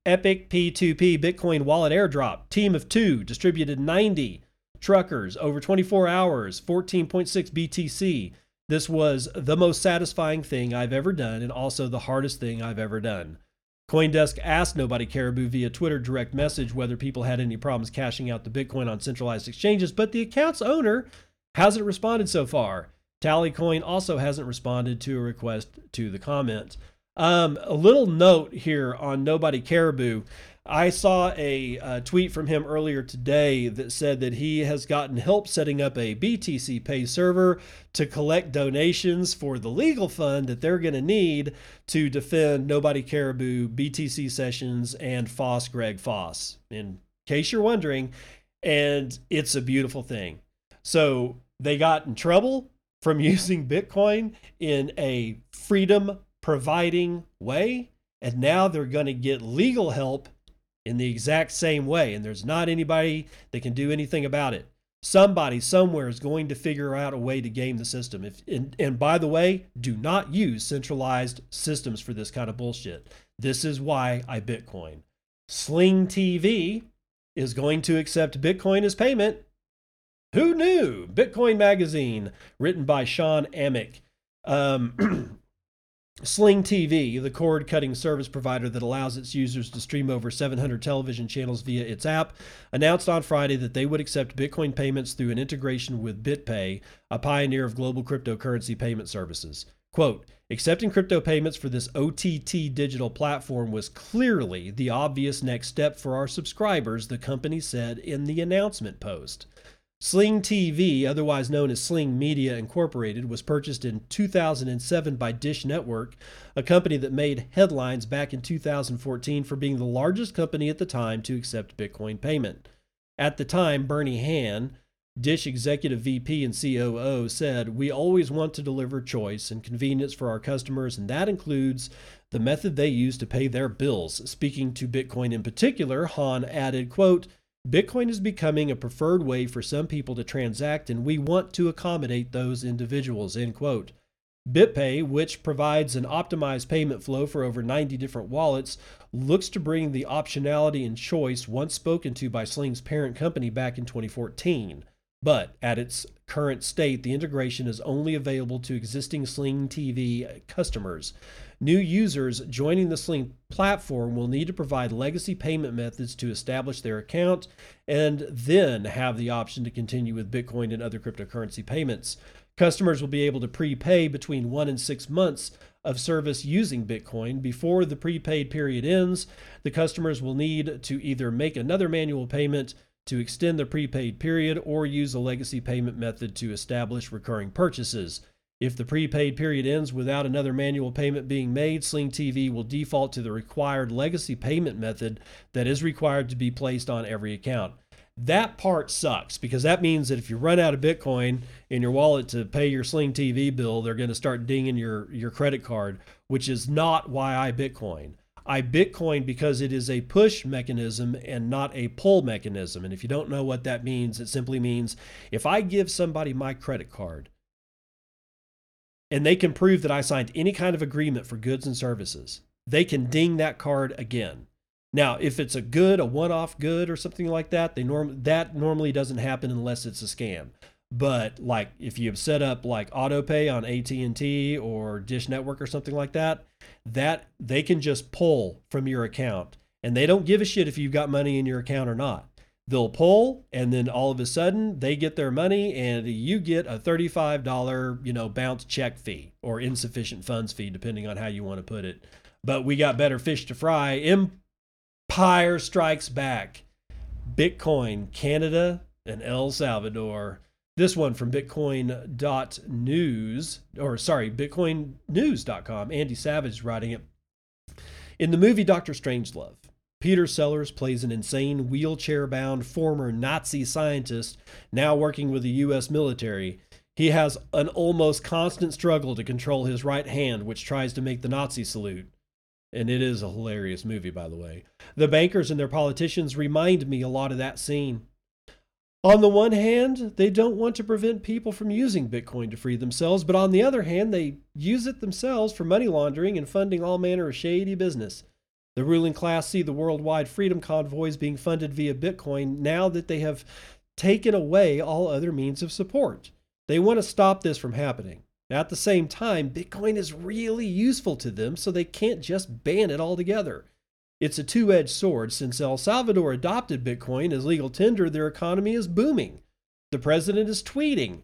Epic P2P Bitcoin wallet airdrop. Team of two distributed 90 truckers over 24 hours, 14.6 BTC. This was the most satisfying thing I've ever done and also the hardest thing I've ever done. Coindesk asked Nobody Caribou via Twitter direct message whether people had any problems cashing out the Bitcoin on centralized exchanges, but the account's owner hasn't responded so far. Tallycoin also hasn't responded to a request to the comment. Um, a little note here on Nobody Caribou. I saw a, a, tweet from him earlier today that said that he has gotten help setting up a BTC Pay server to collect donations for the legal fund that they're going to need to defend Nobody Caribou, BTC Sessions, and Foss Greg Foss. In case you're wondering, and it's a beautiful thing. So they got in trouble from (laughs) using Bitcoin in a freedom providing way. And now they're going to get legal help in the exact same way. And there's not anybody that can do anything about it. Somebody somewhere is going to figure out a way to game the system. If and, and by the way, do not use centralized systems for this kind of bullshit. This is why I Bitcoin. Sling TV is going to accept Bitcoin as payment. Who knew? Bitcoin Magazine, written by Sean Amick. Um, (clears throat) Sling TV, the cord cutting service provider that allows its users to stream over 700 television channels via its app, announced on Friday that they would accept Bitcoin payments through an integration with BitPay, a pioneer of global cryptocurrency payment services. Quote, accepting crypto payments for this OTT digital platform was clearly the obvious next step for our subscribers, the company said in the announcement post. Sling TV, otherwise known as Sling Media Incorporated, was purchased in 2007 by Dish Network, a company that made headlines back in 2014 for being the largest company at the time to accept Bitcoin payment. At the time, Bernie Han, Dish executive VP and COO, said, We always want to deliver choice and convenience for our customers, and that includes the method they use to pay their bills. Speaking to Bitcoin in particular, Han added, quote, Bitcoin is becoming a preferred way for some people to transact, and we want to accommodate those individuals. End quote. BitPay, which provides an optimized payment flow for over 90 different wallets, looks to bring the optionality and choice once spoken to by Sling's parent company back in 2014. But at its current state, the integration is only available to existing Sling TV customers. New users joining the Sling platform will need to provide legacy payment methods to establish their account and then have the option to continue with Bitcoin and other cryptocurrency payments. Customers will be able to prepay between one and six months of service using Bitcoin. Before the prepaid period ends, the customers will need to either make another manual payment to extend the prepaid period or use a legacy payment method to establish recurring purchases. If the prepaid period ends without another manual payment being made, Sling TV will default to the required legacy payment method that is required to be placed on every account. That part sucks because that means that if you run out of Bitcoin in your wallet to pay your Sling TV bill, they're going to start dinging your, your credit card, which is not why I Bitcoin. I Bitcoin because it is a push mechanism and not a pull mechanism. And if you don't know what that means, it simply means if I give somebody my credit card and they can prove that I signed any kind of agreement for goods and services, they can ding that card again. Now, if it's a good, a one-off good or something like that, they norm that normally doesn't happen unless it's a scam. But like if you've set up like autopay on AT&T or Dish Network or something like that, that they can just pull from your account and they don't give a shit if you've got money in your account or not. They'll pull and then all of a sudden they get their money and you get a $35, you know, bounce check fee or insufficient funds fee depending on how you want to put it. But we got better fish to fry. Empire strikes back. Bitcoin, Canada, and El Salvador. This one from Bitcoin.news, or sorry, BitcoinNews.com. Andy Savage writing it. In the movie Doctor Strangelove, Peter Sellers plays an insane wheelchair bound former Nazi scientist now working with the U.S. military. He has an almost constant struggle to control his right hand, which tries to make the Nazi salute. And it is a hilarious movie, by the way. The bankers and their politicians remind me a lot of that scene. On the one hand, they don't want to prevent people from using Bitcoin to free themselves, but on the other hand, they use it themselves for money laundering and funding all manner of shady business. The ruling class see the worldwide freedom convoys being funded via Bitcoin now that they have taken away all other means of support. They want to stop this from happening. At the same time, Bitcoin is really useful to them, so they can't just ban it altogether. It's a two edged sword. Since El Salvador adopted Bitcoin as legal tender, their economy is booming. The president is tweeting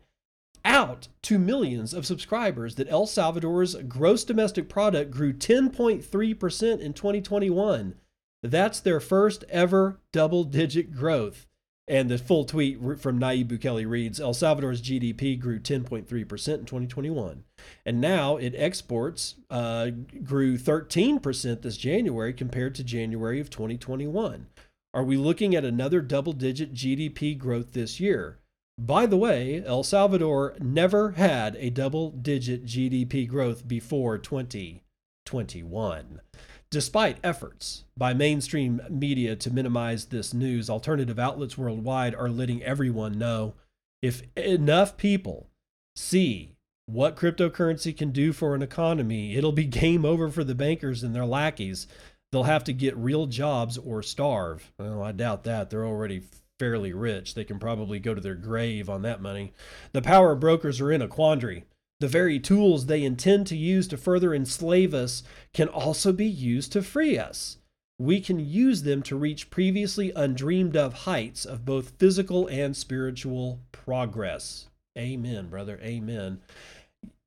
out to millions of subscribers that El Salvador's gross domestic product grew 10.3% in 2021. That's their first ever double digit growth. And the full tweet from Nayib Bukele reads El Salvador's GDP grew 10.3% in 2021. And now it exports uh, grew 13% this January compared to January of 2021. Are we looking at another double digit GDP growth this year? By the way, El Salvador never had a double digit GDP growth before 2021. Despite efforts by mainstream media to minimize this news, alternative outlets worldwide are letting everyone know if enough people see what cryptocurrency can do for an economy, it'll be (laughs) game over for the bankers and their lackeys. They'll have to get real jobs or starve. Well, I doubt that. They're already fairly rich. They can probably go to their grave on that money. The power brokers are in a quandary. The very tools they intend to use to further enslave us can also be used to free us. We can use them to reach previously undreamed of heights of both physical and spiritual progress. Amen, brother. Amen.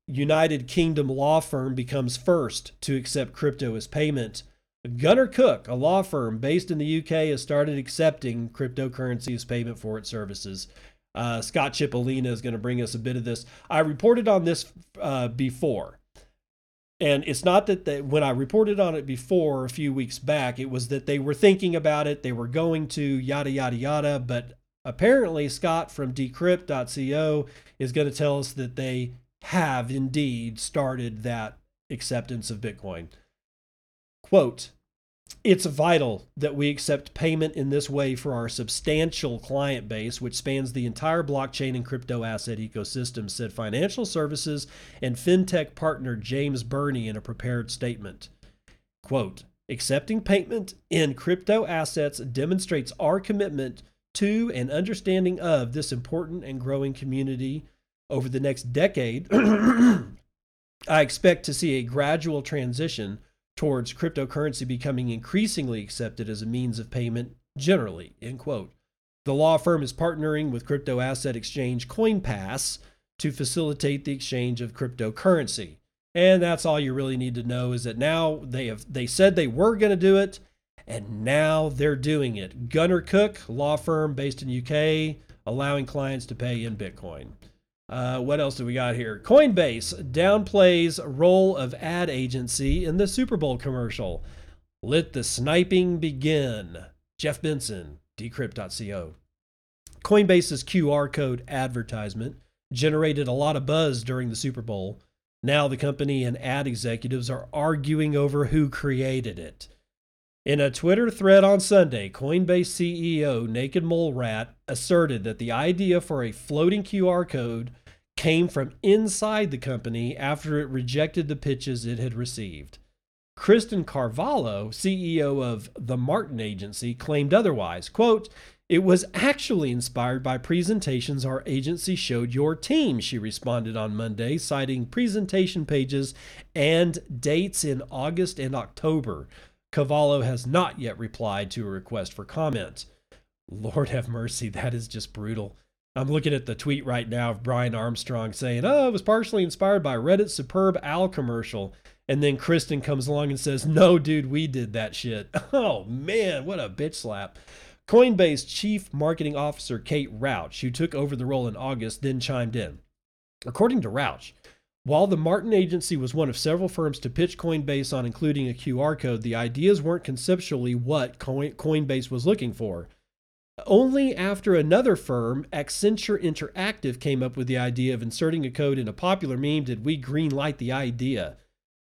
United Kingdom law firm becomes first to accept crypto as payment. Gunnercooke, a law firm based in the UK, has started accepting cryptocurrency as payment for its services. Uh, Scott Chipolina is going to bring us a bit of this. I reported on this uh, before. And it's not that they, when I reported on it before a few weeks back, it was that they were thinking about it, they were going to, yada, yada, yada. But apparently, Scott from decrypt.co is going to tell us that they have indeed started that acceptance of Bitcoin. Quote, it's vital that we accept payment in this way for our substantial client base, which spans the entire blockchain and crypto asset ecosystem, said financial services and fintech partner James Burnie in a prepared statement. Quote, accepting payment in crypto assets demonstrates our commitment to and understanding of this important and growing community over the next decade. (clears throat) I expect to see a gradual transition towards cryptocurrency becoming increasingly accepted as a means of payment generally, end quote. The law firm is partnering with crypto asset exchange CoinPass to facilitate the exchange of cryptocurrency. And that's all you really need to know is that now they have they said they were going to do it and now they're doing it. Gunnercooke, law firm based in UK, allowing clients to pay in Bitcoin. Uh, what else do we got here? Coinbase downplays role of ad agency in the Super Bowl commercial. Let the sniping begin. Jeff Benson, decrypt.co. Coinbase's QR code advertisement generated a lot of buzz during the Super Bowl. Now the company and ad executives are arguing over who created it. In a Twitter thread on Sunday, Coinbase CEO Naked Mole Rat asserted that the idea for a floating QR code came from inside the company after it rejected the pitches it had received. Kristen Cavallo, CEO of the Martin Agency, claimed otherwise. Quote, it was actually inspired by presentations our agency showed your team, she responded on Monday, citing presentation pages and dates in August and October. Cavallo has not yet replied to a request for comment. Lord have mercy, that is just brutal. I'm looking at the tweet right now of Brian Armstrong saying, Oh, it was partially inspired by Reddit's superb owl commercial. And then Kristen comes along and says, No, dude, we did that shit. (laughs) Oh, man, what a bitch slap. Coinbase Chief Marketing Officer Kate Rouch, who took over the role in August, then chimed in. According to Rouch, while the Martin Agency was one of several firms to pitch Coinbase on including a QR code, the ideas weren't conceptually what Coinbase was looking for. Only after another firm, Accenture Interactive, came up with the idea of inserting a code in a popular meme did we greenlight the idea,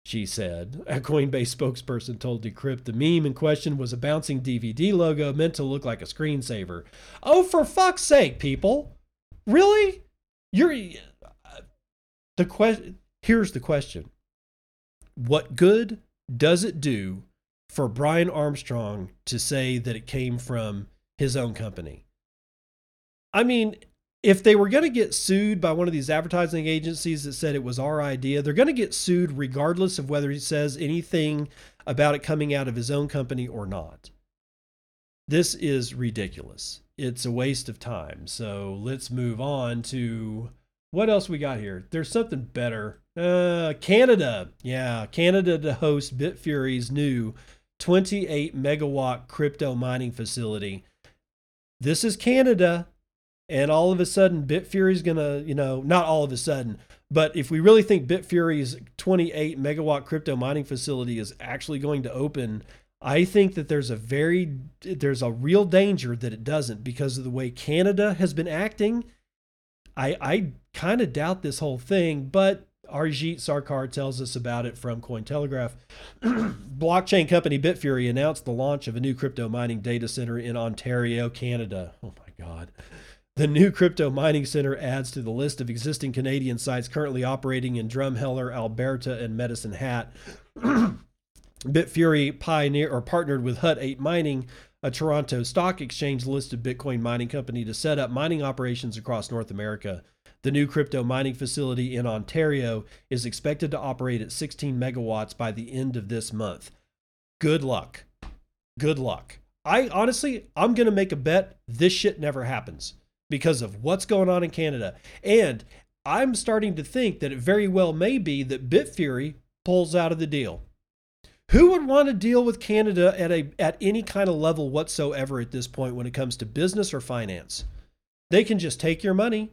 she said. A Coinbase spokesperson told Decrypt the meme in question was a bouncing DVD logo meant to look like a screensaver. Oh, for fuck's sake, people! Really? You're. The question. Here's the question What good does it do for Brian Armstrong to say that it came from his own company. I mean, if they were going to get sued by one of these advertising agencies that said it was our idea, they're going to get sued regardless of whether he says anything about it coming out of his own company or not. This is ridiculous. It's a waste of time. So let's move on to what else we got here. There's something better. Uh, Canada. Yeah, Canada to host Bitfury's new 28 megawatt crypto mining facility this is Canada, and all of a sudden Bitfury's gonna, you know, not all of a sudden, but if we really think Bitfury's 28 megawatt crypto mining facility is actually going to open, I think that there's a very there's a real danger that it doesn't because of the way Canada has been acting. I I kind of doubt this whole thing, but Arijit Sarkar tells us about it from Cointelegraph. (clears throat) Blockchain company Bitfury announced the launch of a new crypto mining data center in Ontario, Canada. Oh my God. The new crypto mining center adds to the list of existing Canadian sites currently operating in Drumheller, Alberta, and Medicine Hat. (clears throat) Bitfury pioneer or partnered with Hut 8 Mining, a Toronto Stock Exchange listed Bitcoin mining company, to set up mining operations across North America. The new crypto mining facility in Ontario is expected to operate at 16 megawatts by the end of this month. Good luck. Good luck. I honestly, I'm going to make a bet this shit never happens because of what's going on in Canada. And I'm starting to think that it very well may be that Bitfury pulls out of the deal. Who would want to deal with Canada at a at any kind of level whatsoever at this point when it comes to business or finance? They can just take your money.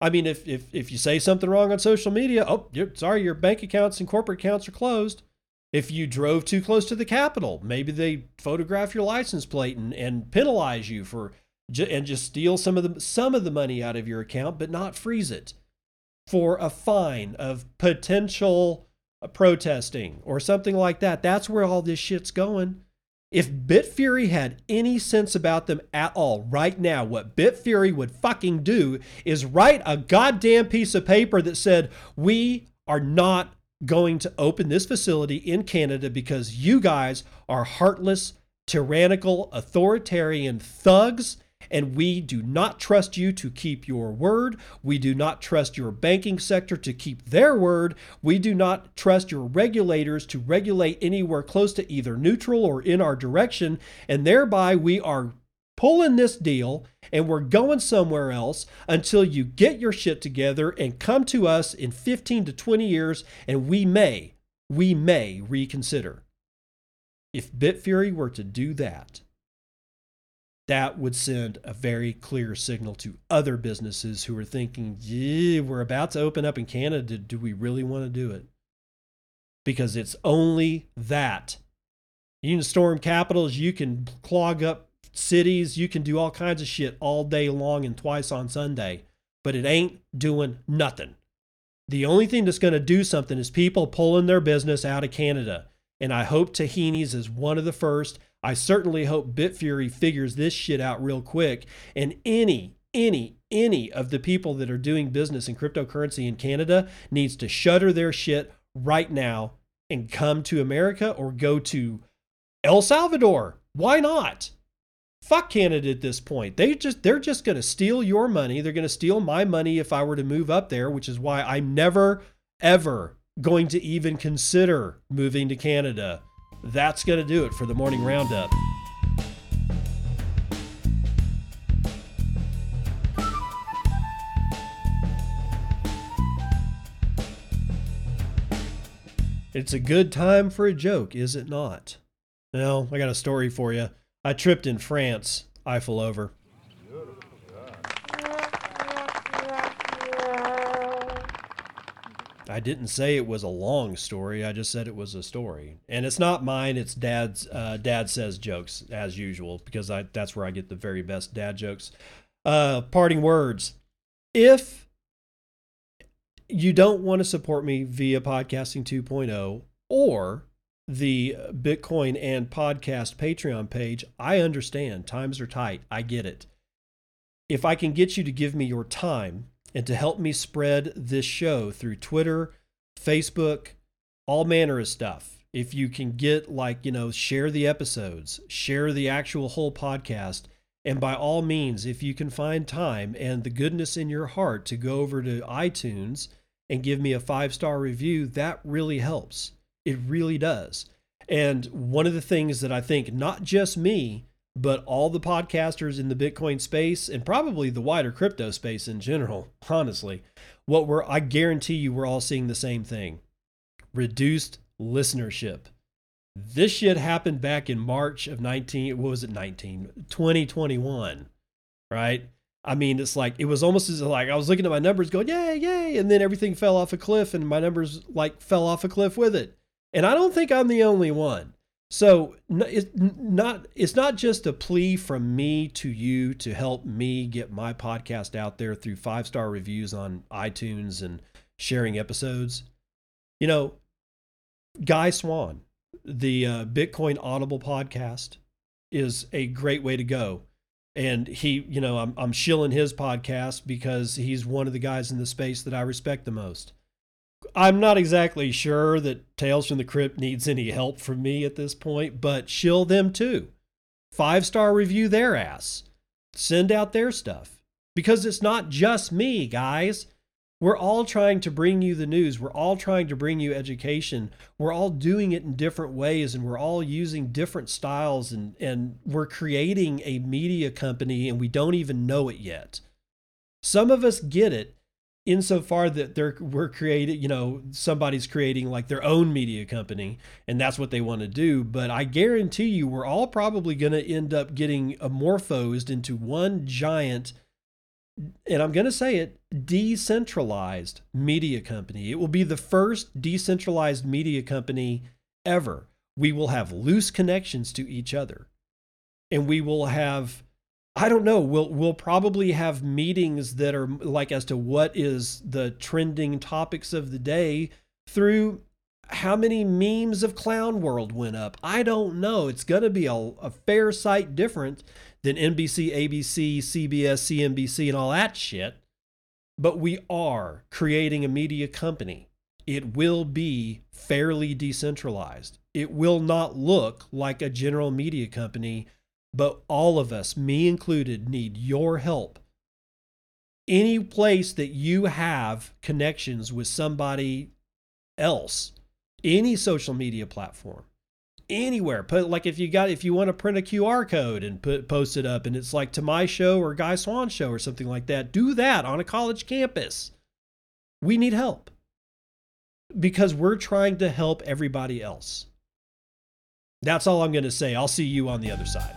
I mean, if if if you say something wrong on social media, oh, you're, sorry, your bank accounts and corporate accounts are closed. If you drove too close to the capital, maybe they photograph your license plate and, and penalize you for and just steal some of the some of the money out of your account, but not freeze it for a fine of potential protesting or something like that. That's where all this shit's going. If Bitfury had any sense about them at all right now, what Bitfury would fucking do is write a goddamn piece of paper that said, We are not going to open this facility in Canada because you guys are heartless, tyrannical, authoritarian thugs and we do not trust you to keep your word. We do not trust your banking sector to keep their word. We do not trust your regulators to regulate anywhere close to either neutral or in our direction. And thereby, we are pulling this deal and we're going somewhere else until you get your shit together and come to us in 15 to 20 years and we may, we may reconsider. If Bitfury were to do that, that would send a very clear signal to other businesses who are thinking, yeah, we're about to open up in Canada. Do we really want to do it? Because it's only that. You can storm capitals, you can clog up cities, you can do all kinds of shit all day long and twice on Sunday, but it ain't doing nothing. The only thing that's going to do something is people pulling their business out of Canada. And I hope Tahini's is one of the first. I certainly hope Bitfury figures this shit out real quick. And any, any, any of the people that are doing business in cryptocurrency in Canada needs to shutter their shit right now and come to America or go to El Salvador. Why not? Fuck Canada at this point. They just they're just going to steal your money. They're going to steal my money if I were to move up there, which is why I'm never ever going to even consider moving to Canada that's going to do it for the morning roundup. It's a good time for a joke, is it not? Well, I got a story for you. I tripped in France, Eiffel over. I didn't say it was a long story. I just said it was a story, and it's not mine. It's Dad's. Uh, Dad says jokes as usual because I that's where I get the very best dad jokes. Uh, parting words: If you don't want to support me via podcasting 2.0 or the Bitcoin and podcast Patreon page, I understand times are tight. I get it. If I can get you to give me your time and to help me spread this show through Twitter, Facebook, all manner of stuff. If you can get like, you know, share the episodes, share the actual whole podcast, and by all means, if you can find time and the goodness in your heart to go over to iTunes and give me a five star review, that really helps. It really does. And one of the things that I think not just me, but all the podcasters in the Bitcoin space and probably the wider crypto space in general, honestly, what we're I guarantee you we're all seeing the same thing. Reduced listenership. This shit happened back in March of 19 what was it 19 2021, right? I mean, it's like it was almost as like I was looking at my numbers going, "Yay, yay," and then everything fell off a cliff and my numbers like fell off a cliff with it. And I don't think I'm the only one. So it's not it's not just a plea from me to you to help me get my podcast out there through five star reviews on iTunes and sharing episodes. You know, Guy Swan, the uh, Bitcoin Audible podcast, is a great way to go. And he, you know, I'm I'm shilling his podcast because he's one of the guys in the space that I respect the most. I'm not exactly sure that Tales from the Crypt needs any help from me at this point, but shill them too. Five star review their ass. Send out their stuff. Because it's not just me, guys. We're all trying to bring you the news. We're all trying to bring you education. We're all doing it in different ways and we're all using different styles and, and we're creating a media company and we don't even know it yet. Some of us get it insofar that they're we're creating you know somebody's creating like their own media company and that's what they want to do but i guarantee you we're all probably going to end up getting amorphosed into one giant and I'm going to say it, decentralized media company. It will be the first decentralized media company ever. We will have loose connections to each other. And we will have I don't know, we'll we'll probably have meetings that are like as to what is the trending topics of the day through how many memes of Clown World went up. I don't know. It's going to be a, a fair sight different than NBC, ABC, CBS, CNBC, and all that shit. But we are creating a media company. It will be fairly decentralized. It will not look like a general media company, but all of us, me included, need your help. Any place that you have connections with somebody else, any social media platform, anywhere. Put like if you got if you want to print a QR code and put post it up and it's like to my show or Guy Swan show or something like that, do that on a college campus. We need help. Because we're trying to help everybody else. That's all I'm going to say. I'll see you on the other side.